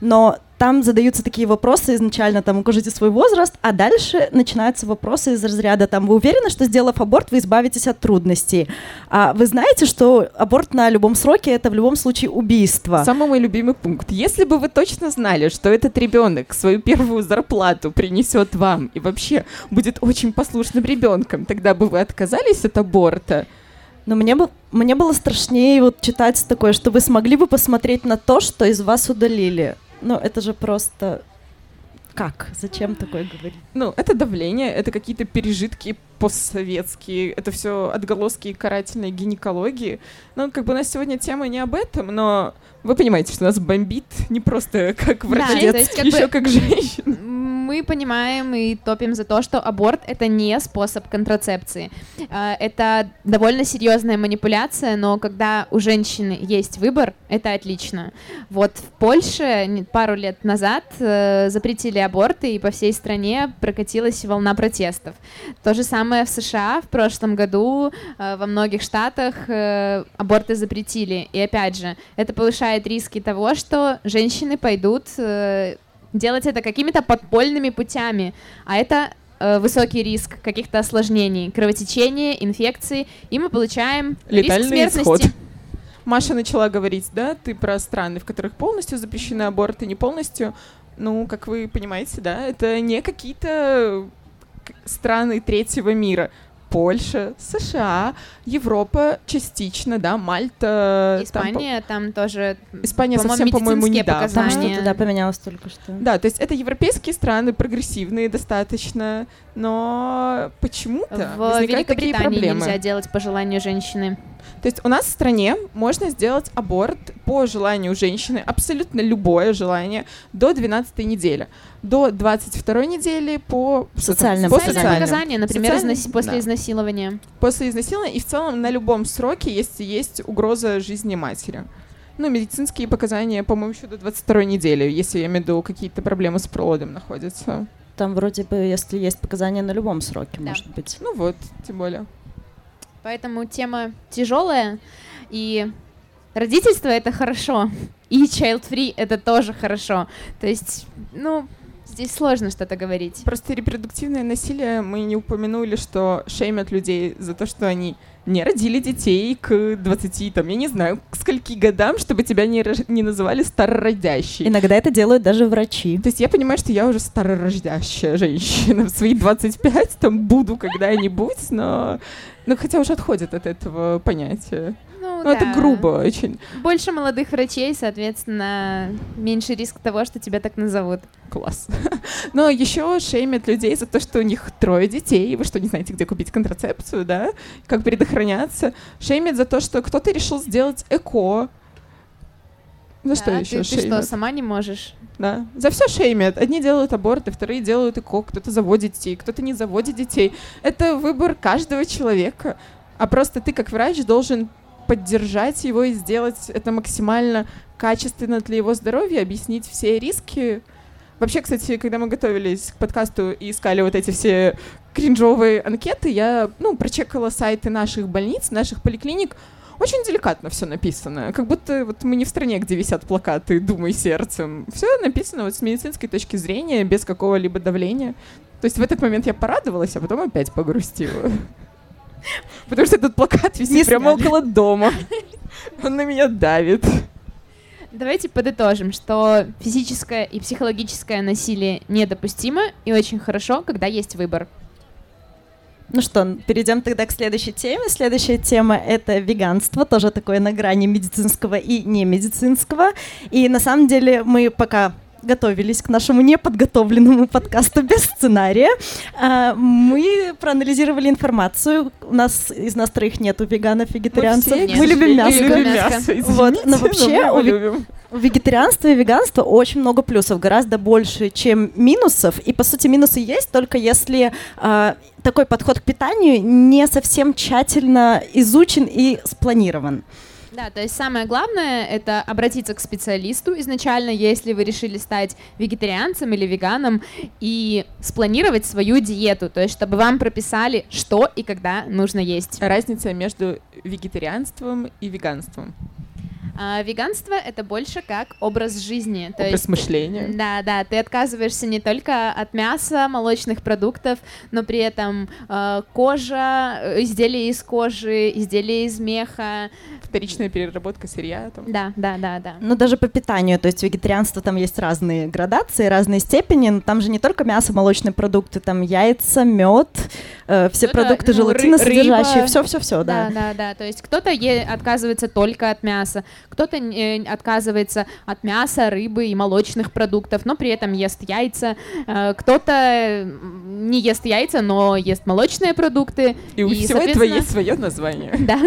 Speaker 4: но там задаются такие вопросы изначально, там, укажите свой возраст, а дальше начинаются вопросы из разряда, там, вы уверены, что сделав аборт, вы избавитесь от трудностей? А вы знаете, что аборт на любом сроке — это в любом случае убийство?
Speaker 3: Самый мой любимый пункт. Если бы вы точно знали, что этот ребенок свою первую зарплату принесет вам и вообще будет очень послушным ребенком, тогда бы вы отказались от аборта?
Speaker 4: Но мне, бы, мне было страшнее вот читать такое, что вы смогли бы посмотреть на то, что из вас удалили. Ну, это же просто... Как? Зачем такое говорить?
Speaker 3: Ну, это давление, это какие-то пережитки постсоветские, это все отголоски карательной гинекологии. Ну, как бы у нас сегодня тема не об этом, но вы понимаете, что нас бомбит не просто как врачец, да, как еще бы... как женщина
Speaker 2: мы понимаем и топим за то, что аборт это не способ контрацепции. А, это довольно серьезная манипуляция, но когда у женщины есть выбор, это отлично. Вот в Польше пару лет назад э, запретили аборты, и по всей стране прокатилась волна протестов. То же самое в США в прошлом году э, во многих штатах э, аборты запретили. И опять же, это повышает риски того, что женщины пойдут делать это какими-то подпольными путями, а это э, высокий риск каких-то осложнений, кровотечения, инфекции, и мы получаем
Speaker 3: Летальный
Speaker 2: риск смертности. Исход.
Speaker 3: Маша начала говорить, да, ты про страны, в которых полностью запрещены аборты, не полностью. Ну, как вы понимаете, да, это не какие-то страны третьего мира. Польша, США, Европа частично, да, Мальта.
Speaker 2: Испания там, там тоже.
Speaker 3: Испания по совсем, по-моему, не да.
Speaker 4: Там что-то да, поменялось только что.
Speaker 3: Да, то есть это европейские страны, прогрессивные достаточно, но почему-то
Speaker 2: в Великобритании нельзя делать по желанию женщины.
Speaker 3: То есть у нас в стране можно сделать аборт по желанию женщины, абсолютно любое желание, до 12 недели. До 22 недели по
Speaker 4: социальным,
Speaker 2: по социальным. показания, например, Социальный, изнаси- после да. изнасилования.
Speaker 3: После изнасилования и в целом на любом сроке, если есть угроза жизни матери. Ну, медицинские показания, по-моему, еще до 22 недели, если я имею в виду какие-то проблемы с пролодом находятся.
Speaker 4: Там вроде бы, если есть показания на любом сроке, да. может быть.
Speaker 3: Ну вот, тем более.
Speaker 2: Поэтому тема тяжелая, и родительство это хорошо, и child-free это тоже хорошо. То есть, ну, здесь сложно что-то говорить.
Speaker 3: Просто репродуктивное насилие мы не упомянули, что шеймят людей за то, что они не родили детей к 20, там, я не знаю, к скольки годам, чтобы тебя не, не называли старородящей.
Speaker 4: Иногда это делают даже врачи.
Speaker 3: То есть я понимаю, что я уже старорождящая женщина. В свои 25 там буду когда-нибудь, но... Ну, хотя уже отходят от этого понятия. Ну, ну да. это грубо очень.
Speaker 2: Больше молодых врачей, соответственно, меньше риск того, что тебя так назовут.
Speaker 3: Класс. Но еще шеймят людей за то, что у них трое детей, вы что, не знаете, где купить контрацепцию, да? Как предохраняться. Шеймят за то, что кто-то решил сделать эко.
Speaker 2: За да, что еще ты, шеймят? Ты что, сама не можешь?
Speaker 3: Да. За все шеймят. Одни делают аборты, вторые делают эко, кто-то заводит детей, кто-то не заводит детей. Это выбор каждого человека. А просто ты, как врач, должен поддержать его и сделать это максимально качественно для его здоровья, объяснить все риски. Вообще, кстати, когда мы готовились к подкасту и искали вот эти все кринжовые анкеты, я, ну, прочекала сайты наших больниц, наших поликлиник, очень деликатно все написано. Как будто вот мы не в стране, где висят плакаты «Думай сердцем». Все написано вот с медицинской точки зрения, без какого-либо давления. То есть в этот момент я порадовалась, а потом опять погрустила. Потому что этот плакат висит не прямо сняли. около дома. Он на меня давит.
Speaker 2: Давайте подытожим, что физическое и психологическое насилие недопустимо и очень хорошо, когда есть выбор.
Speaker 4: Ну что, перейдем тогда к следующей теме. Следующая тема — это веганство, тоже такое на грани медицинского и немедицинского. И на самом деле мы пока готовились к нашему неподготовленному подкасту без сценария. А, мы проанализировали информацию. У нас из нас троих нету веганов, вегетарианцев. Мы, мы любим мясо. Мы любим мясо. Вот. Но вообще но у, любим. у вегетарианства и веганства очень много плюсов, гораздо больше, чем минусов. И по сути минусы есть только если а, такой подход к питанию не совсем тщательно изучен и спланирован.
Speaker 2: Да, то есть самое главное это обратиться к специалисту изначально, если вы решили стать вегетарианцем или веганом, и спланировать свою диету, то есть чтобы вам прописали, что и когда нужно есть.
Speaker 3: Разница между вегетарианством и веганством.
Speaker 2: А веганство это больше как образ жизни.
Speaker 3: То образ есть, мышления.
Speaker 2: Да, да, ты отказываешься не только от мяса, молочных продуктов, но при этом э, кожа, изделия из кожи, изделия из меха.
Speaker 3: Вторичная переработка сырья. Там.
Speaker 2: Да, да, да, да.
Speaker 4: Ну даже по питанию, то есть вегетарианство там есть разные градации, разные степени, но там же не только мясо, молочные продукты, там яйца, мед, э, все ну, продукты ну, желатина содержащие, все-все-все,
Speaker 2: да. Да, да, да, то есть кто-то е- отказывается только от мяса, кто-то э, отказывается от мяса, рыбы и молочных продуктов, но при этом ест яйца. Э, кто-то не ест яйца, но ест молочные продукты.
Speaker 3: И, и у всего этого есть свое название.
Speaker 2: Да.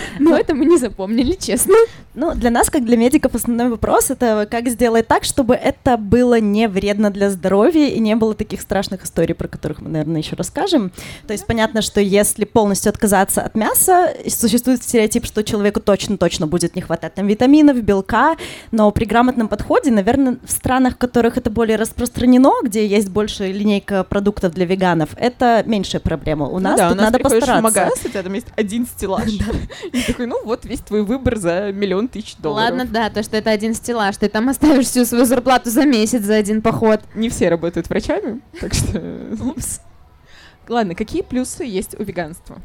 Speaker 2: Но это мы не запомнили, честно.
Speaker 4: Ну, для нас, как для медиков, основной вопрос — это как сделать так, чтобы это было не вредно для здоровья и не было таких страшных историй, про которых мы, наверное, еще расскажем. То есть понятно, что если полностью отказаться от мяса, существует стереотип, что человеку точно-точно будет не хватать там витаминов, белка, но при грамотном подходе, наверное, в странах, в которых это более распространено, где есть больше линейка продуктов для веганов, это меньшая проблема. У ну нас да, тут у нас надо постараться. В
Speaker 3: магаз, у тебя там есть один стеллаж. И такой, ну вот весь твой выбор за миллион тысяч долларов.
Speaker 2: Ладно, да, то, что это один стеллаж, ты там оставишь всю свою зарплату за месяц за один поход.
Speaker 3: Не все работают врачами, так что... Упс. Ладно, какие плюсы есть у веганства?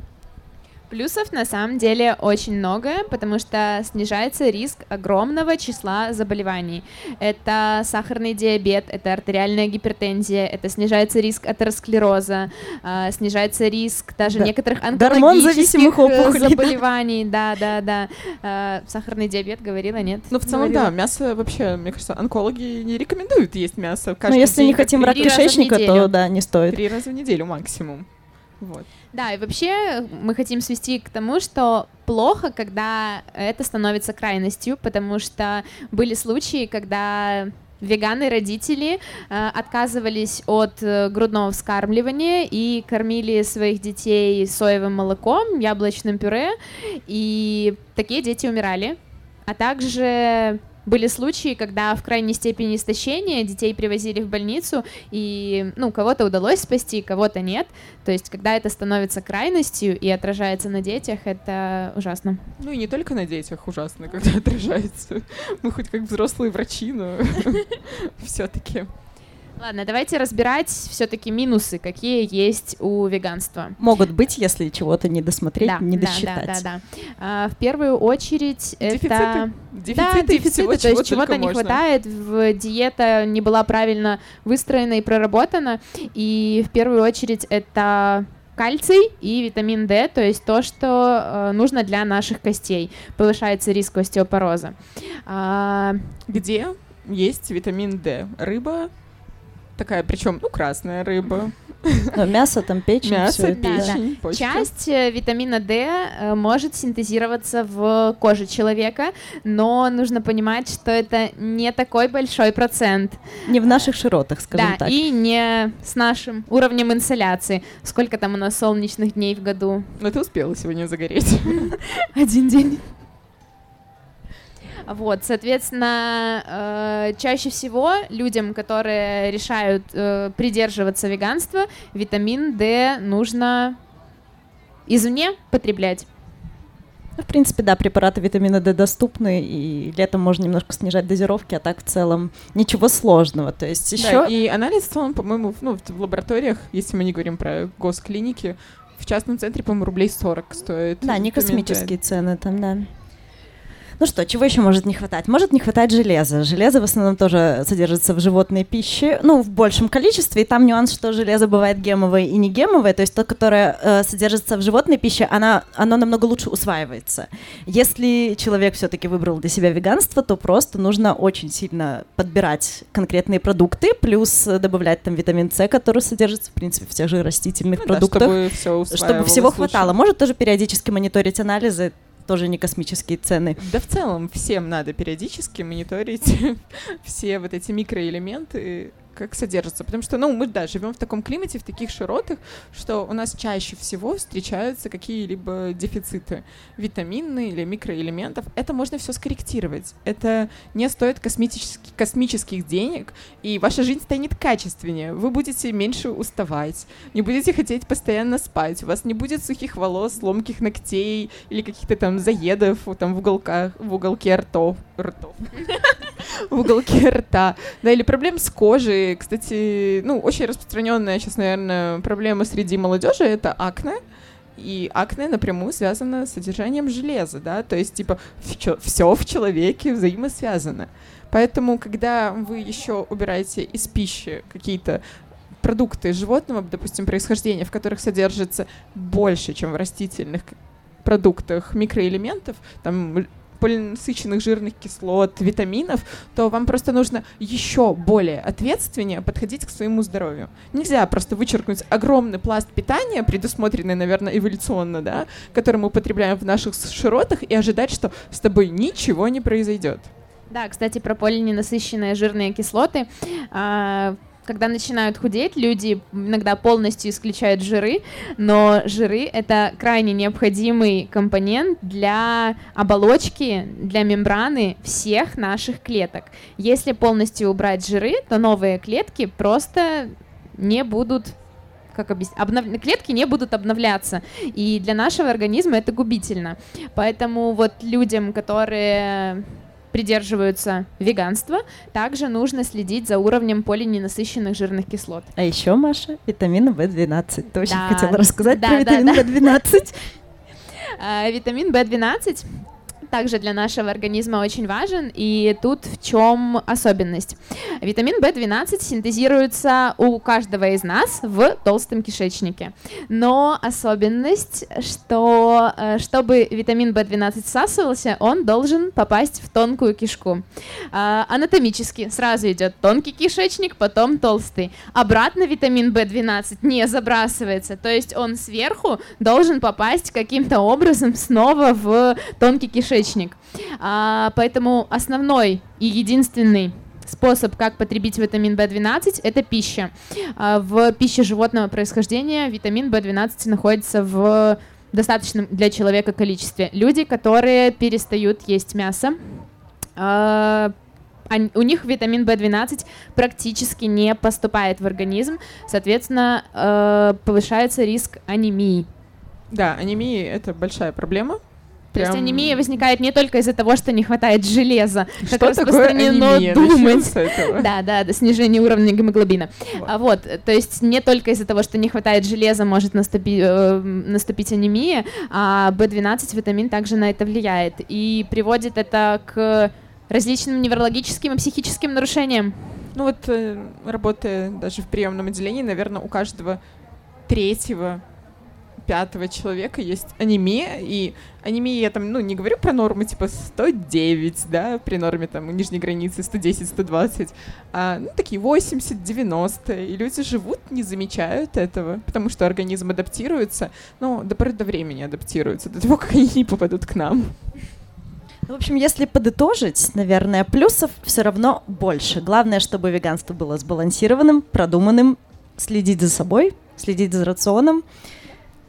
Speaker 2: Плюсов на самом деле очень много, потому что снижается риск огромного числа заболеваний. Это сахарный диабет, это артериальная гипертензия, это снижается риск атеросклероза, э, снижается риск даже да. некоторых онкологических э, заболеваний. Да, да, да. Э, сахарный диабет говорила, нет?
Speaker 3: Ну, в целом, говорила. да, мясо вообще, мне кажется, онкологи не рекомендуют есть мясо.
Speaker 4: Ну, если день, не хотим рак кишечника, то да, не стоит.
Speaker 3: Три раза в неделю максимум. Вот.
Speaker 2: Да, и вообще мы хотим свести к тому, что плохо, когда это становится крайностью, потому что были случаи, когда веганы родители э, отказывались от э, грудного вскармливания и кормили своих детей соевым молоком, яблочным пюре, и такие дети умирали. А также были случаи, когда в крайней степени истощения детей привозили в больницу, и, ну, кого-то удалось спасти, кого-то нет. То есть, когда это становится крайностью и отражается на детях, это ужасно.
Speaker 3: Ну и не только на детях ужасно, когда отражается. Мы хоть как взрослые врачи, но все-таки.
Speaker 2: Ладно, давайте разбирать все-таки минусы, какие есть у веганства.
Speaker 4: Могут быть, если чего-то не досмотреть,
Speaker 2: Да,
Speaker 4: не
Speaker 2: да,
Speaker 4: досчитать.
Speaker 2: да, да, да. А, в первую очередь
Speaker 3: Дефициты.
Speaker 2: это...
Speaker 3: Дефициты,
Speaker 2: да, дефициты,
Speaker 3: всего,
Speaker 2: то
Speaker 3: чего
Speaker 2: есть чего-то не
Speaker 3: можно.
Speaker 2: хватает, в диета не была правильно выстроена и проработана, и в первую очередь это кальций и витамин D, то есть то, что э, нужно для наших костей. Повышается риск остеопороза. А,
Speaker 3: Где есть витамин D? Рыба такая, причем, ну, красная рыба,
Speaker 4: Но мясо, там печень,
Speaker 3: мясо,
Speaker 4: всё это.
Speaker 2: да,
Speaker 3: печень.
Speaker 2: Часть э, витамина D э, может синтезироваться в коже человека, но нужно понимать, что это не такой большой процент.
Speaker 4: Не в наших широтах, скажем
Speaker 2: да,
Speaker 4: так.
Speaker 2: и не с нашим уровнем инсоляции. Сколько там у нас солнечных дней в году?
Speaker 3: Но ты успела сегодня загореть.
Speaker 2: Один день. Вот, соответственно, э, чаще всего людям, которые решают э, придерживаться веганства, витамин D нужно извне потреблять.
Speaker 4: Ну, в принципе, да, препараты витамина D доступны, и летом можно немножко снижать дозировки, а так в целом ничего сложного. То есть еще...
Speaker 3: Да, и анализ в целом, по-моему, в- ну, в лабораториях, если мы не говорим про госклиники, в частном центре, по-моему, рублей 40 стоит.
Speaker 4: Да, не космические цены там, да. Ну что, чего еще может не хватать? Может не хватать железа. Железо в основном тоже содержится в животной пище, ну, в большем количестве, и там нюанс, что железо бывает гемовое и не гемовое, то есть то, которое э, содержится в животной пище, она, оно намного лучше усваивается. Если человек все-таки выбрал для себя веганство, то просто нужно очень сильно подбирать конкретные продукты, плюс добавлять там витамин С, который содержится, в принципе, в тех же растительных
Speaker 3: Ну да,
Speaker 4: продуктах
Speaker 3: чтобы все
Speaker 4: чтобы всего хватало. Может тоже периодически мониторить анализы, тоже не космические цены.
Speaker 3: Да в целом всем надо периодически мониторить все вот эти микроэлементы, как содержатся. Потому что, ну, мы, да, живем в таком климате, в таких широтах, что у нас чаще всего встречаются какие-либо дефициты витаминные или микроэлементов. Это можно все скорректировать. Это не стоит космических, космических денег, и ваша жизнь станет качественнее. Вы будете меньше уставать, не будете хотеть постоянно спать, у вас не будет сухих волос, ломких ногтей или каких-то там заедов там в уголках, в уголке ртов, ртов. в уголке рта, да, или проблем с кожей. Кстати, ну, очень распространенная сейчас, наверное, проблема среди молодежи — это акне. И акне напрямую связано с содержанием железа, да, то есть, типа, все в человеке взаимосвязано. Поэтому, когда вы еще убираете из пищи какие-то продукты животного, допустим, происхождения, в которых содержится больше, чем в растительных продуктах микроэлементов, там полинасыщенных жирных кислот, витаминов, то вам просто нужно еще более ответственнее подходить к своему здоровью. Нельзя просто вычеркнуть огромный пласт питания, предусмотренный, наверное, эволюционно, да, который мы употребляем в наших широтах, и ожидать, что с тобой ничего не произойдет.
Speaker 2: Да, кстати, про полиненасыщенные жирные кислоты. Когда начинают худеть, люди иногда полностью исключают жиры, но жиры — это крайне необходимый компонент для оболочки, для мембраны всех наших клеток. Если полностью убрать жиры, то новые клетки просто не будут как объяснить, обнов- клетки не будут обновляться, и для нашего организма это губительно. Поэтому вот людям, которые придерживаются веганства, также нужно следить за уровнем полиненасыщенных жирных кислот.
Speaker 4: А еще, Маша, витамин В12. Ты очень
Speaker 2: Да,
Speaker 4: хотела рассказать
Speaker 2: да,
Speaker 4: про
Speaker 2: да,
Speaker 4: витамин
Speaker 2: да.
Speaker 4: В12.
Speaker 2: А, Витамин В12 также для нашего организма очень важен, и тут в чем особенность? Витамин В12 синтезируется у каждого из нас в толстом кишечнике, но особенность, что э, чтобы витамин В12 всасывался, он должен попасть в тонкую кишку. А, Анатомически сразу идет тонкий кишечник, потом толстый. Обратно витамин В12 не забрасывается, то есть он сверху должен попасть каким-то образом снова в тонкий кишечник. А, поэтому основной и единственный способ, как потребить витамин В12, это пища. А, в пище животного происхождения витамин В12 находится в достаточном для человека количестве. Люди, которые перестают есть мясо, они- у них витамин В12 практически не поступает в организм, соответственно, э, повышается риск анемии.
Speaker 3: Да, анемия — это большая проблема.
Speaker 2: То есть
Speaker 3: Прям-
Speaker 2: анемия возникает не только из-за того, что не хватает железа, как
Speaker 3: Что такое
Speaker 2: распространено
Speaker 3: анемия?
Speaker 2: Думать. Да, да, да, снижение уровня гемоглобина.
Speaker 3: Вот.
Speaker 2: А вот, то есть не только из-за того, что не хватает железа, может наступи- э, наступить анемия, а B12 витамин также на это влияет и приводит это к различным неврологическим и психическим нарушениям.
Speaker 3: Ну вот, э, работая даже в приемном отделении, наверное, у каждого третьего, пятого человека есть анемия, и анемия, я там, ну, не говорю про нормы, типа 109, да, при норме там нижней границы 110-120, а, ну, такие 80-90, и люди живут, не замечают этого, потому что организм адаптируется, ну, до поры до времени адаптируется, до того, как они не попадут к нам.
Speaker 4: Ну, В общем, если подытожить, наверное, плюсов все равно больше. Главное, чтобы веганство было сбалансированным, продуманным, следить за собой, следить за рационом.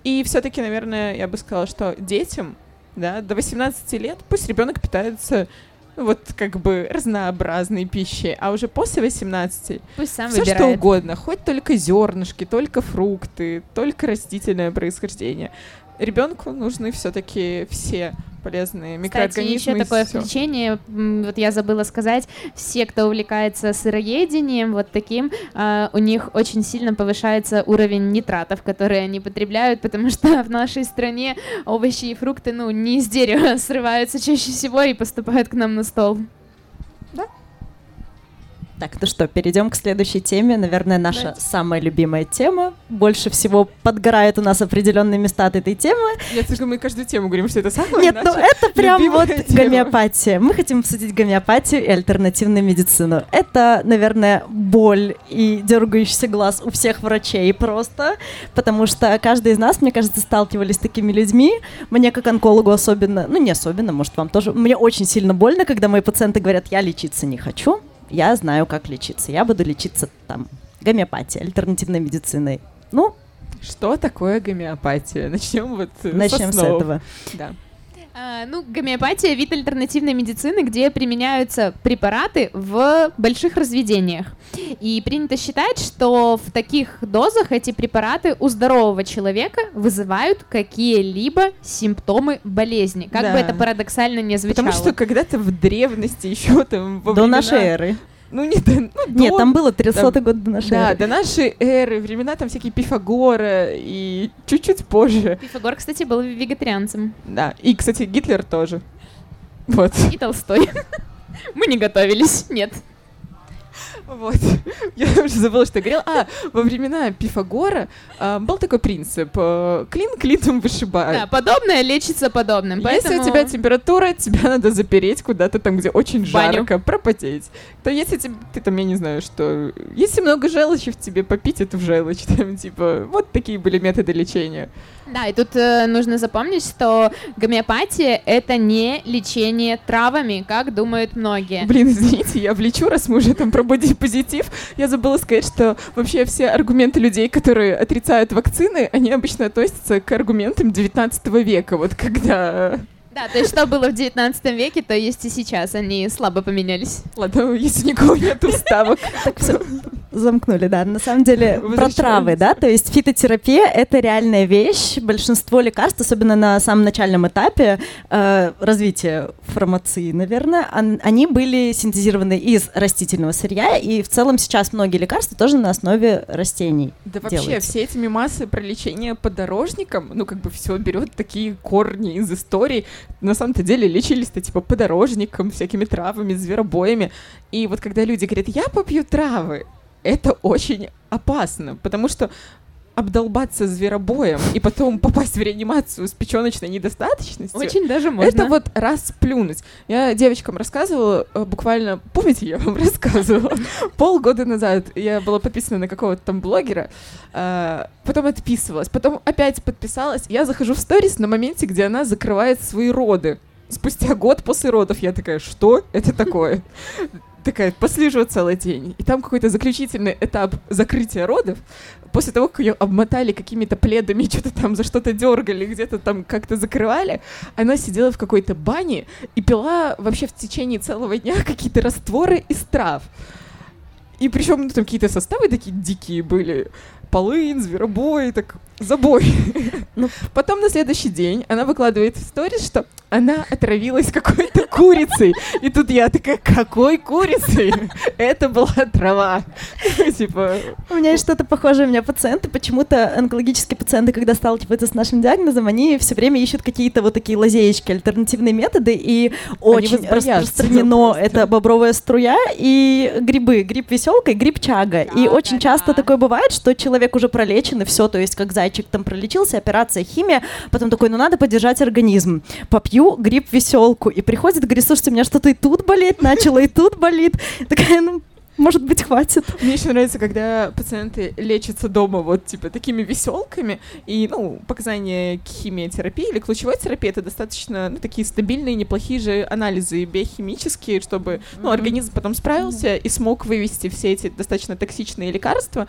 Speaker 3: И все-таки, наверное, я бы сказала, что детям, да, до 18 лет пусть ребенок питается ну, вот как бы разнообразной пищей, а уже после 18
Speaker 2: Пусть сам
Speaker 3: все что
Speaker 2: выбирает.
Speaker 3: угодно, хоть только зернышки, только фрукты, только растительное происхождение. Ребенку нужны все-таки все полезные
Speaker 2: Кстати,
Speaker 3: микроорганизмы.
Speaker 2: еще
Speaker 3: и
Speaker 2: такое
Speaker 3: всё.
Speaker 2: включение, вот я забыла сказать, все, кто увлекается сыроедением, вот таким, а, у них очень сильно повышается уровень нитратов, которые они потребляют, потому что в нашей стране овощи и фрукты, ну, не из дерева срываются чаще всего и поступают к нам на стол.
Speaker 4: Так, ну что, перейдем к следующей теме. Наверное, наша самая любимая тема. Больше всего подгорает у нас определенные места от этой темы.
Speaker 3: Я слышу, мы каждую тему говорим, что это самое
Speaker 4: Нет, ну это прям вот
Speaker 3: тема.
Speaker 4: гомеопатия. Мы хотим обсудить гомеопатию и альтернативную медицину. Это, наверное, боль и дергающийся глаз у всех врачей просто, потому что каждый из нас, мне кажется, сталкивались с такими людьми. Мне как онкологу особенно, ну не особенно, может вам тоже, мне очень сильно больно, когда мои пациенты говорят, я лечиться не хочу, я знаю, как лечиться, я буду лечиться там гомеопатией, альтернативной медициной. Ну,
Speaker 3: Что такое гомеопатия? Начнем вот
Speaker 4: начнем с
Speaker 3: основ.
Speaker 4: этого.
Speaker 3: Да.
Speaker 2: А, ну, гомеопатия — вид альтернативной медицины, где применяются препараты в больших разведениях. И принято считать, что в таких дозах эти препараты у здорового человека вызывают какие-либо симптомы болезни. Как
Speaker 3: Да.
Speaker 2: бы это парадоксально не звучало.
Speaker 3: Потому что когда-то в древности еще там во
Speaker 4: До
Speaker 3: времена-
Speaker 4: нашей эры.
Speaker 3: Ну, не до, ну,
Speaker 4: Нет,
Speaker 3: до-
Speaker 4: там было 300
Speaker 3: там-
Speaker 4: год до нашей
Speaker 3: Да,
Speaker 4: эры.
Speaker 3: до нашей эры, времена там всякие Пифагора и чуть-чуть позже.
Speaker 2: Пифагор, кстати, был вегетарианцем.
Speaker 3: Да, и, кстати, Гитлер тоже. Вот.
Speaker 2: И Толстой. Мы не готовились, нет.
Speaker 3: Вот. Я уже забыла, что я говорила. А, во времена Пифагора а, был такой принцип. э, Клин клином вышибает.
Speaker 2: Да, подобное лечится подобным.
Speaker 3: Если
Speaker 2: поэтому-
Speaker 3: у тебя температура, тебя надо запереть куда-то там, где очень
Speaker 2: баню.
Speaker 3: жарко, пропотеть. То если тебе, ты там, я не знаю, что... Если много желчи в тебе, попить эту желчь, там, типа, вот такие были методы лечения.
Speaker 2: Да, и тут э, нужно запомнить, что гомеопатия это не лечение травами, как думают многие.
Speaker 3: Блин, извините, я влечу, раз мы уже там про бодипозитив. Я забыла сказать, что вообще все аргументы людей, которые отрицают вакцины, они обычно относятся к аргументам 19 века, вот когда...
Speaker 2: Да, то есть что было в 19 веке, то есть и сейчас, они слабо поменялись.
Speaker 3: Ладно, если никого нет вставок.
Speaker 4: Так всё, замкнули, да. На самом деле, про травы, да, то есть фитотерапия — это реальная вещь. Большинство лекарств, особенно на самом начальном этапе э, развития фармации, наверное, он- они были синтезированы из растительного сырья, и в целом сейчас многие лекарства тоже на основе растений.
Speaker 3: Да вообще,
Speaker 4: делается.
Speaker 3: все эти мемасы про лечение подорожником, ну, как бы все берет такие корни из истории. На самом-то деле лечились-то типа подорожником, всякими травами, зверобоями. И вот когда люди говорят, я попью травы, это очень опасно, потому что обдолбаться зверобоем и потом попасть в реанимацию с печеночной недостаточностью.
Speaker 2: Очень даже можно.
Speaker 3: Это вот раз плюнуть. Я девочкам рассказывала, э, буквально, помните, я вам рассказывала, полгода назад я была подписана на какого-то там блогера, э, потом отписывалась, потом опять подписалась. Я захожу в сторис на моменте, где она закрывает свои роды. Спустя год после родов я такая, что это такое? Такая, послежу целый день. И там какой-то заключительный этап закрытия родов. После того, как ее обмотали какими-то пледами, что-то там за что-то дергали, где-то там как-то закрывали, она сидела в какой-то бане и пила вообще в течение целого дня какие-то растворы из трав. И причем ну, там какие-то составы такие дикие были. Полынь, зверобой, так забой. Ну, потом на следующий день она выкладывает в сторис, что она отравилась какой-то курицей. И тут я такая, какой курицей? Это была трава.
Speaker 4: Типа... У меня есть что-то похожее. У меня пациенты, почему-то онкологические пациенты, когда сталкиваются с нашим диагнозом, они все время ищут какие-то вот такие лазеечки, альтернативные методы, и очень распространено это бобровая струя и грибы. Гриб веселка и гриб чага. И очень часто такое бывает, что человек уже пролечен, и все, то есть как зайчик там пролечился, операция, химия, потом такой, ну надо поддержать организм. Попью гриб веселку. И приходит, говорит, слушайте, у меня что-то и тут болит, начало и тут болит. Такая, ну, может быть, хватит.
Speaker 3: Мне еще нравится, когда пациенты лечатся дома вот, типа, такими веселками, и, ну, показания к химиотерапии или к лучевой терапии — это достаточно, ну, такие стабильные, неплохие же анализы биохимические, чтобы, ну, организм потом справился и смог вывести все эти достаточно токсичные лекарства,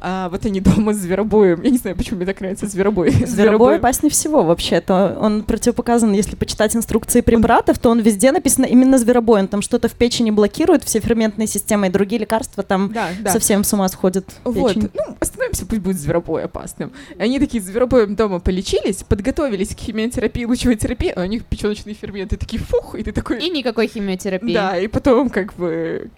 Speaker 3: а вот они дома с зверобоем. Я не знаю, почему мне так нравится зверобой.
Speaker 4: Зверобой опаснее всего вообще-то. Он противопоказан, если почитать инструкции препаратов, то он везде написано именно зверобой. Он там что-то в печени блокирует, все ферментные системы и другие лекарства там да, да. совсем с ума сходят.
Speaker 3: Вот, ну, остановимся, пусть будет зверобой опасным. И они такие зверобоем дома полечились, подготовились к химиотерапии, лучевой терапии, а у них печеночные ферменты такие фух, и ты такой...
Speaker 2: И никакой химиотерапии.
Speaker 3: Да, и потом как бы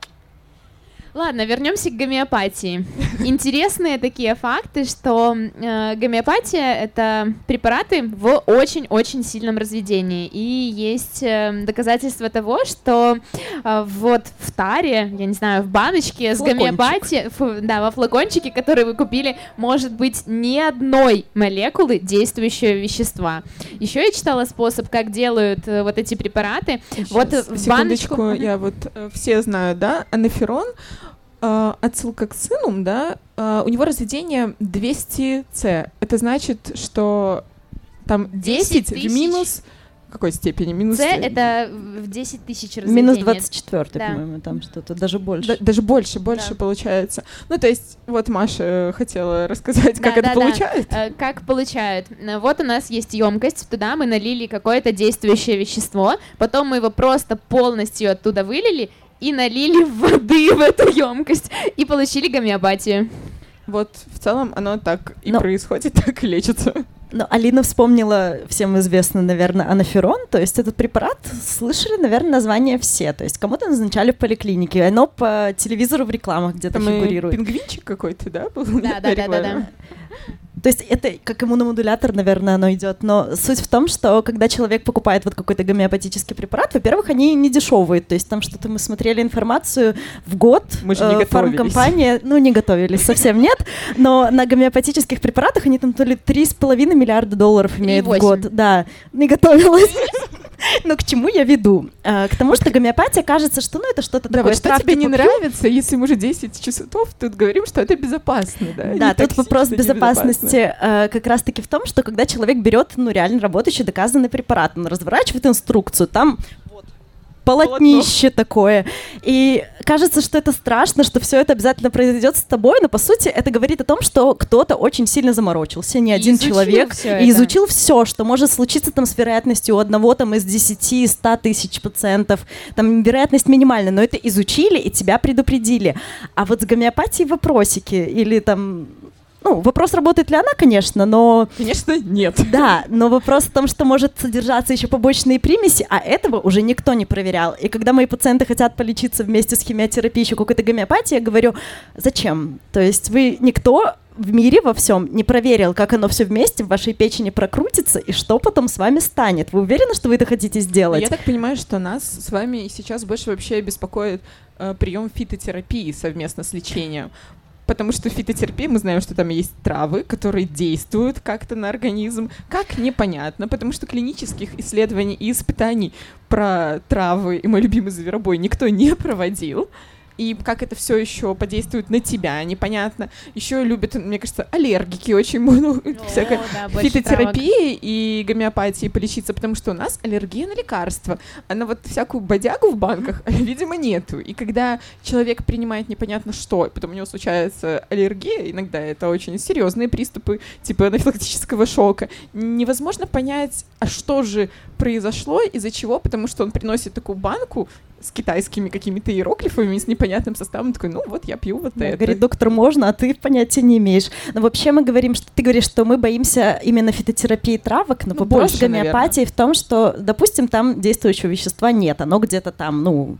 Speaker 2: Ладно, вернемся к гомеопатии. Интересные такие факты, что э, гомеопатия это препараты в очень-очень сильном разведении. И есть э, доказательства того, что э, вот в таре, я не знаю, в баночке с гомеопатией, да, во флакончике, который вы купили, может быть ни одной молекулы действующего вещества. Еще я читала способ, как делают э, вот эти препараты.
Speaker 3: Сейчас, вот в баночку... я вот э, все знаю, да, анаферон э, отсылка к сыну, да, э, у него разведение 200С. Это значит, что там 10, 10 в минус какой степени? Минус...
Speaker 2: С это в 10 тысяч разведения.
Speaker 4: Минус 24, да. по-моему, там что-то, даже больше.
Speaker 3: Да, даже больше, больше да. получается. Ну, то есть, вот Маша хотела рассказать, как да, это да, получают. Да.
Speaker 2: Как получают. Вот у нас есть емкость, туда мы налили какое-то действующее вещество, потом мы его просто полностью оттуда вылили, и налили воды в эту емкость и получили гомеопатию.
Speaker 3: Вот в целом оно так и Но... происходит, так и лечится.
Speaker 4: Ну, Алина вспомнила всем известный, наверное, анаферон, то есть этот препарат слышали, наверное, название все, то есть кому-то назначали в поликлинике, оно по телевизору в рекламах где-то фигурирует.
Speaker 3: Пингвинчик какой-то, да, был?
Speaker 2: Да, да, да, да, да.
Speaker 4: То есть это как иммуномодулятор, наверное, оно идет. Но суть в том, что когда человек покупает вот какой-то гомеопатический препарат, во-первых, они не дешевые. То есть там что-то мы смотрели информацию в год.
Speaker 3: Мы же не э,
Speaker 4: Фармкомпания, ну не готовились, совсем нет. Но на гомеопатических препаратах они там то ли 3,5 миллиарда долларов имеют в год. Да, не готовилась. Ну, к чему я веду? А, к тому, что гомеопатия кажется, что ну это что-то
Speaker 3: да,
Speaker 4: такое.
Speaker 3: Вот что тебе не нравится, если мы уже 10 часов тут говорим, что это безопасно, да?
Speaker 4: Да, тут вопрос безопасности а, как раз-таки в том, что когда человек берет, ну, реально работающий, доказанный препарат, он разворачивает инструкцию, там полотнище такое. И кажется, что это страшно, что все это обязательно произойдет с тобой, но по сути это говорит о том, что кто-то очень сильно заморочился, не один человек, и изучил все, что может случиться там с вероятностью у одного там из 10, 100 тысяч пациентов. Там вероятность минимальная, но это изучили и тебя предупредили. А вот с гомеопатией вопросики или там ну, вопрос, работает ли она, конечно, но...
Speaker 3: Конечно, нет.
Speaker 4: Да, но вопрос в том, что может содержаться еще побочные примеси, а этого уже никто не проверял. И когда мои пациенты хотят полечиться вместе с химиотерапией, еще какой-то гомеопатией, я говорю, зачем? То есть вы никто в мире во всем не проверил, как оно все вместе в вашей печени прокрутится и что потом с вами станет. Вы уверены, что вы это хотите сделать?
Speaker 3: Я так понимаю, что нас с вами сейчас больше вообще беспокоит э, прием фитотерапии совместно с лечением потому что фитотерапия, мы знаем, что там есть травы, которые действуют как-то на организм. Как, непонятно, потому что клинических исследований и испытаний про травы и мой любимый зверобой никто не проводил. И как это все еще подействует на тебя, непонятно. Еще любят, мне кажется, аллергики очень много, всякой
Speaker 2: да,
Speaker 3: фитотерапии и гомеопатии полечиться, потому что у нас аллергия на лекарства, а на вот всякую бодягу в банках, видимо, нету. И когда человек принимает непонятно что, и потом у него случается аллергия, иногда это очень серьезные приступы, типа анафилактического шока, невозможно понять, а что же произошло, из-за чего, потому что он приносит такую банку с китайскими какими-то иероглифами, с непонятным составом, такой, ну вот я пью вот
Speaker 4: Да,
Speaker 3: это.
Speaker 4: Говорит, доктор, можно, а ты понятия не имеешь. Но вообще мы говорим, что ты говоришь, что мы боимся именно фитотерапии травок, но
Speaker 3: Ну,
Speaker 4: вопрос
Speaker 3: больше,
Speaker 4: гомеопатии в том, что, допустим, там действующего вещества нет, оно где-то там, ну,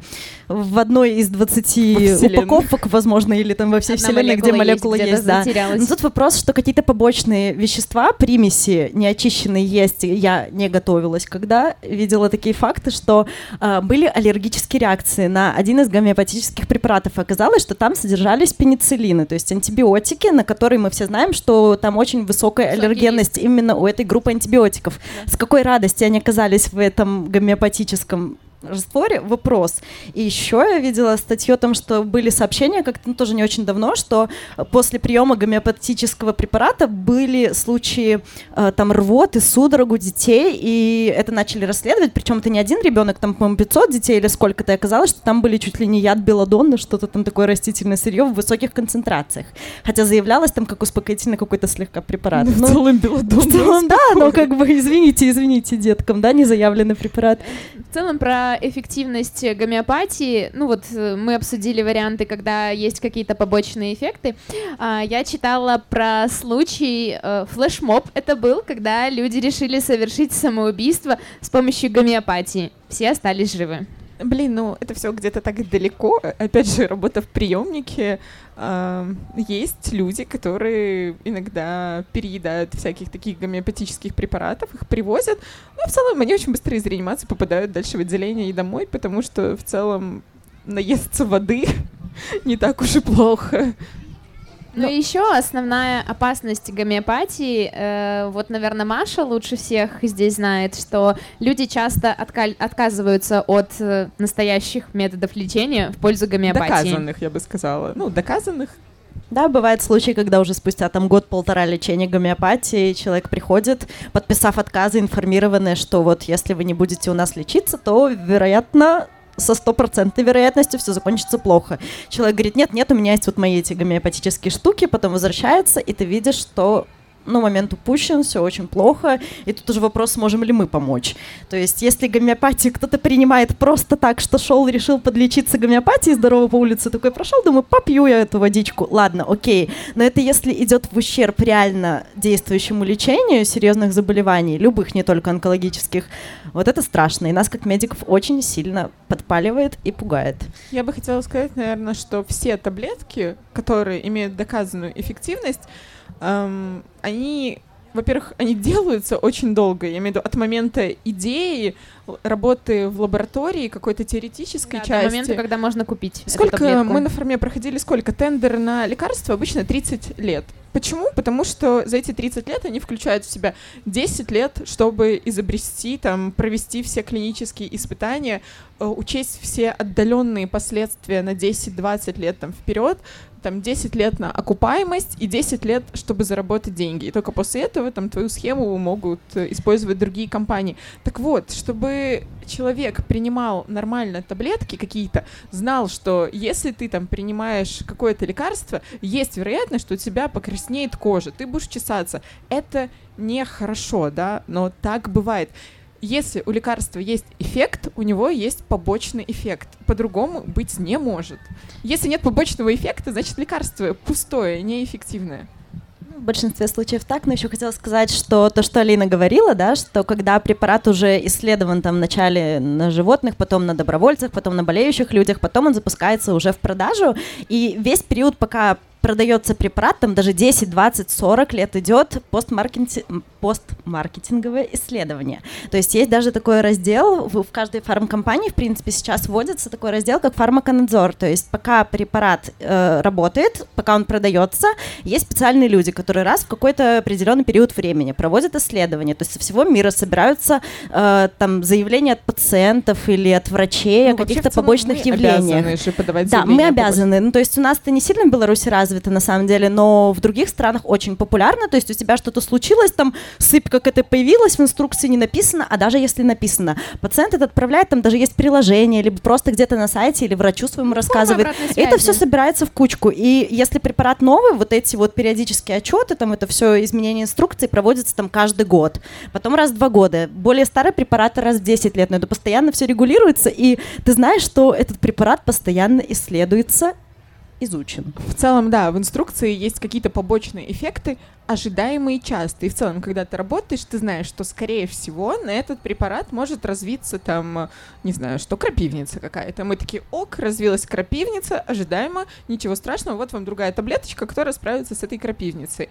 Speaker 4: в одной из 20
Speaker 3: Вселенной.
Speaker 4: упаковок, возможно, или там во всей
Speaker 2: Одна
Speaker 4: вселенной, где молекула
Speaker 2: где-то
Speaker 4: есть, да. Но тут вопрос, что какие-то побочные вещества, примеси неочищенные есть. Я не готовилась, когда видела такие факты, что а, были аллергические реакции на один из гомеопатических препаратов. Оказалось, что там содержались пенициллины, то есть антибиотики, на которые мы все знаем, что там очень высокая
Speaker 2: Высокий
Speaker 4: аллергенность именно у этой группы антибиотиков. С какой радости они оказались в этом гомеопатическом растворе вопрос. И еще я видела статью о том, что были сообщения, как-то ну, тоже не очень давно, что после приема гомеопатического препарата были случаи э, там рвоты, судорог у детей, и это начали расследовать, причем это не один ребенок, там, по-моему, 500 детей или сколько-то, и оказалось, что там были чуть ли не яд белладонны, что-то там такое растительное сырье в высоких концентрациях. Хотя заявлялось там как успокоительный какой-то слегка препарат.
Speaker 3: Ну, в
Speaker 4: Ну, в
Speaker 3: белодонна
Speaker 4: целом, да, но как бы, извините, извините деткам, да, не заявленный препарат.
Speaker 2: В целом про эффективность гомеопатии, ну вот э, мы обсудили варианты, когда есть какие-то побочные эффекты. А, Я читала про случай э, флешмоб. Это был, когда люди решили совершить самоубийство с помощью гомеопатии. Все остались живы.
Speaker 3: Блин, ну это все где-то так далеко. Опять же, работа в приемнике. Ам, Есть люди, которые иногда переедают всяких таких гомеопатических препаратов, их привозят. Но в целом они очень быстро из реанимации попадают дальше в отделение и домой, потому что в целом наесться воды не так уж и плохо.
Speaker 2: Ну и еще основная опасность гомеопатии, э, вот, наверное, Маша лучше всех здесь знает, что люди часто отка- отказываются от э, настоящих методов лечения в пользу гомеопатии.
Speaker 3: Доказанных, я бы сказала. Ну, доказанных.
Speaker 4: Да, бывают случаи, когда уже спустя там год-полтора лечения гомеопатии человек приходит, подписав отказы, информированный, что вот если вы не будете у нас лечиться, то, вероятно, со стопроцентной вероятностью все закончится плохо. Человек говорит, нет, нет, у меня есть вот мои эти гомеопатические штуки, потом возвращается, и ты видишь, что ну, момент упущен, все очень плохо, и тут уже вопрос, сможем ли мы помочь. То есть, если гомеопатию кто-то принимает просто так, что шел, решил подлечиться гомеопатией, здорово по улице, такой прошел, думаю, попью я эту водичку, ладно, окей. Но это если идет в ущерб реально действующему лечению серьезных заболеваний, любых, не только онкологических, вот это страшно, и нас, как медиков, очень сильно подпаливает и пугает.
Speaker 3: Я бы хотела сказать, наверное, что все таблетки, которые имеют доказанную эффективность, эм, они, во-первых, они делаются очень долго. Я имею в виду от момента идеи, работы в лаборатории, какой-то теоретической
Speaker 2: Да,
Speaker 3: части.
Speaker 2: до момента, когда можно купить
Speaker 3: Сколько мы на форме проходили, сколько тендер на лекарства? Обычно 30 лет. Почему? Потому что за эти 30 лет они включают в себя 10 лет, чтобы изобрести, там, провести все клинические испытания, э, учесть все отдаленные последствия на 10-20 лет там, вперед, там 10 лет на окупаемость и 10 лет, чтобы заработать деньги. И только после этого там твою схему могут э, использовать другие компании. Так вот, чтобы человек принимал нормально таблетки какие-то, знал, что если ты там принимаешь какое-то лекарство, есть вероятность, что у тебя покраснеет кожа, ты будешь чесаться. Это нехорошо, да, но так бывает. Если у лекарства есть эффект, у него есть побочный эффект. По-другому быть не может. Если нет побочного эффекта, значит лекарство пустое, неэффективное.
Speaker 4: В большинстве случаев так, но еще хотела сказать, что то, что Алина говорила, да, что когда препарат уже исследован там вначале на животных, потом на добровольцах, потом на болеющих людях, потом он запускается уже в продажу, и весь период, пока продается препарат, там даже 10, 20, 40 лет идет постмаркетинг, постмаркетинговое исследование. То есть есть даже такой раздел в, каждой фармкомпании, в принципе, сейчас вводится такой раздел, как фармаконадзор. То есть пока препарат э, работает, пока он продается, есть специальные люди, которые раз в какой-то определенный период времени проводят исследования. То есть со всего мира собираются э, там заявления от пациентов или от врачей ну, о каких-то побочных явлениях. да, мы обязаны. Ну, то есть у нас-то не сильно в Беларуси развито на самом деле, но в других странах очень популярно. То есть у тебя что-то случилось, там сыпь как это появилось, в инструкции не написано, а даже если написано, пациент это отправляет, там даже есть приложение, либо просто где-то на сайте или врачу своему ну, рассказывает. Это все собирается в кучку. И если препарат новый, вот эти вот периодические отчеты, там это все изменение инструкции проводится там каждый год. Потом раз в два года. Более старые препараты раз в 10 лет. Но это постоянно все регулируется. И ты знаешь, что этот препарат постоянно исследуется изучен.
Speaker 3: В целом, да, в инструкции есть какие-то побочные эффекты, ожидаемые часто. И в целом, когда ты работаешь, ты знаешь, что, скорее всего, на этот препарат может развиться там, не знаю, что крапивница какая-то. Мы такие, ок, развилась крапивница, ожидаемо, ничего страшного, вот вам другая таблеточка, которая справится с этой крапивницей.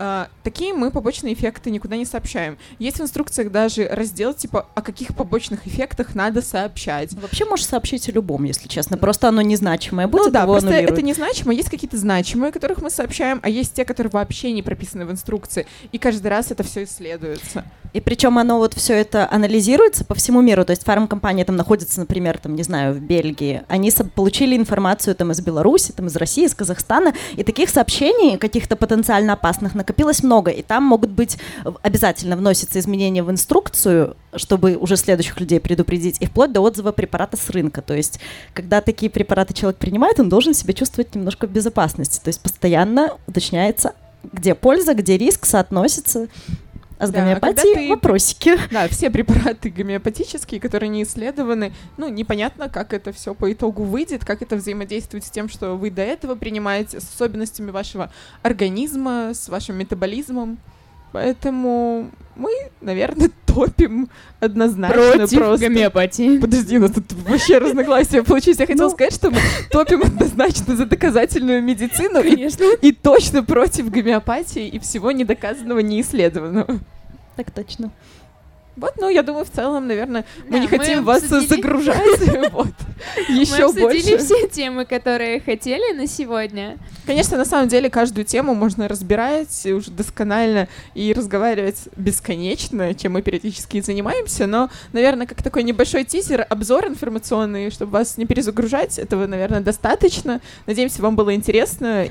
Speaker 3: Uh, такие мы побочные эффекты никуда не сообщаем. Есть в инструкциях даже раздел, типа, о каких побочных эффектах надо сообщать.
Speaker 4: Вообще можешь сообщить о любом, если честно. Просто оно незначимое будет,
Speaker 3: Ну да, просто аннулирует. это незначимо. Есть какие-то значимые, которых мы сообщаем, а есть те, которые вообще не прописаны в инструкции. И каждый раз это все исследуется.
Speaker 4: И причем оно вот все это анализируется по всему миру. То есть фармкомпания там находится, например, там, не знаю, в Бельгии. Они получили информацию там из Беларуси, там из России, из Казахстана. И таких сообщений, каких-то потенциально опасных, накопилось много. И там могут быть обязательно вносятся изменения в инструкцию, чтобы уже следующих людей предупредить, и вплоть до отзыва препарата с рынка. То есть, когда такие препараты человек принимает, он должен себя чувствовать немножко в безопасности. То есть постоянно уточняется, где польза, где риск соотносится. А с да, гомеопатией ты... вопросики.
Speaker 3: Да, все препараты гомеопатические, которые не исследованы, ну, непонятно, как это все по итогу выйдет, как это взаимодействует с тем, что вы до этого принимаете, с особенностями вашего организма, с вашим метаболизмом. Поэтому мы, наверное, топим однозначно
Speaker 2: Против просто. гомеопатии.
Speaker 3: Подожди, у нас тут вообще разногласия получились. Я хотела ну. сказать, что мы топим однозначно за доказательную медицину
Speaker 2: Конечно.
Speaker 3: И, и точно против гомеопатии и всего недоказанного, неисследованного.
Speaker 4: Так точно.
Speaker 3: Вот, ну, я думаю, в целом, наверное, мы не хотим вас загружать. вот, еще
Speaker 2: мы
Speaker 3: больше.
Speaker 2: все темы, которые хотели на сегодня.
Speaker 3: Конечно, на самом деле, каждую тему можно разбирать уже досконально и разговаривать бесконечно, чем мы периодически занимаемся, но, наверное, как такой небольшой тизер, обзор информационный, чтобы вас не перезагружать, этого, наверное, достаточно. Надеемся, вам было интересно.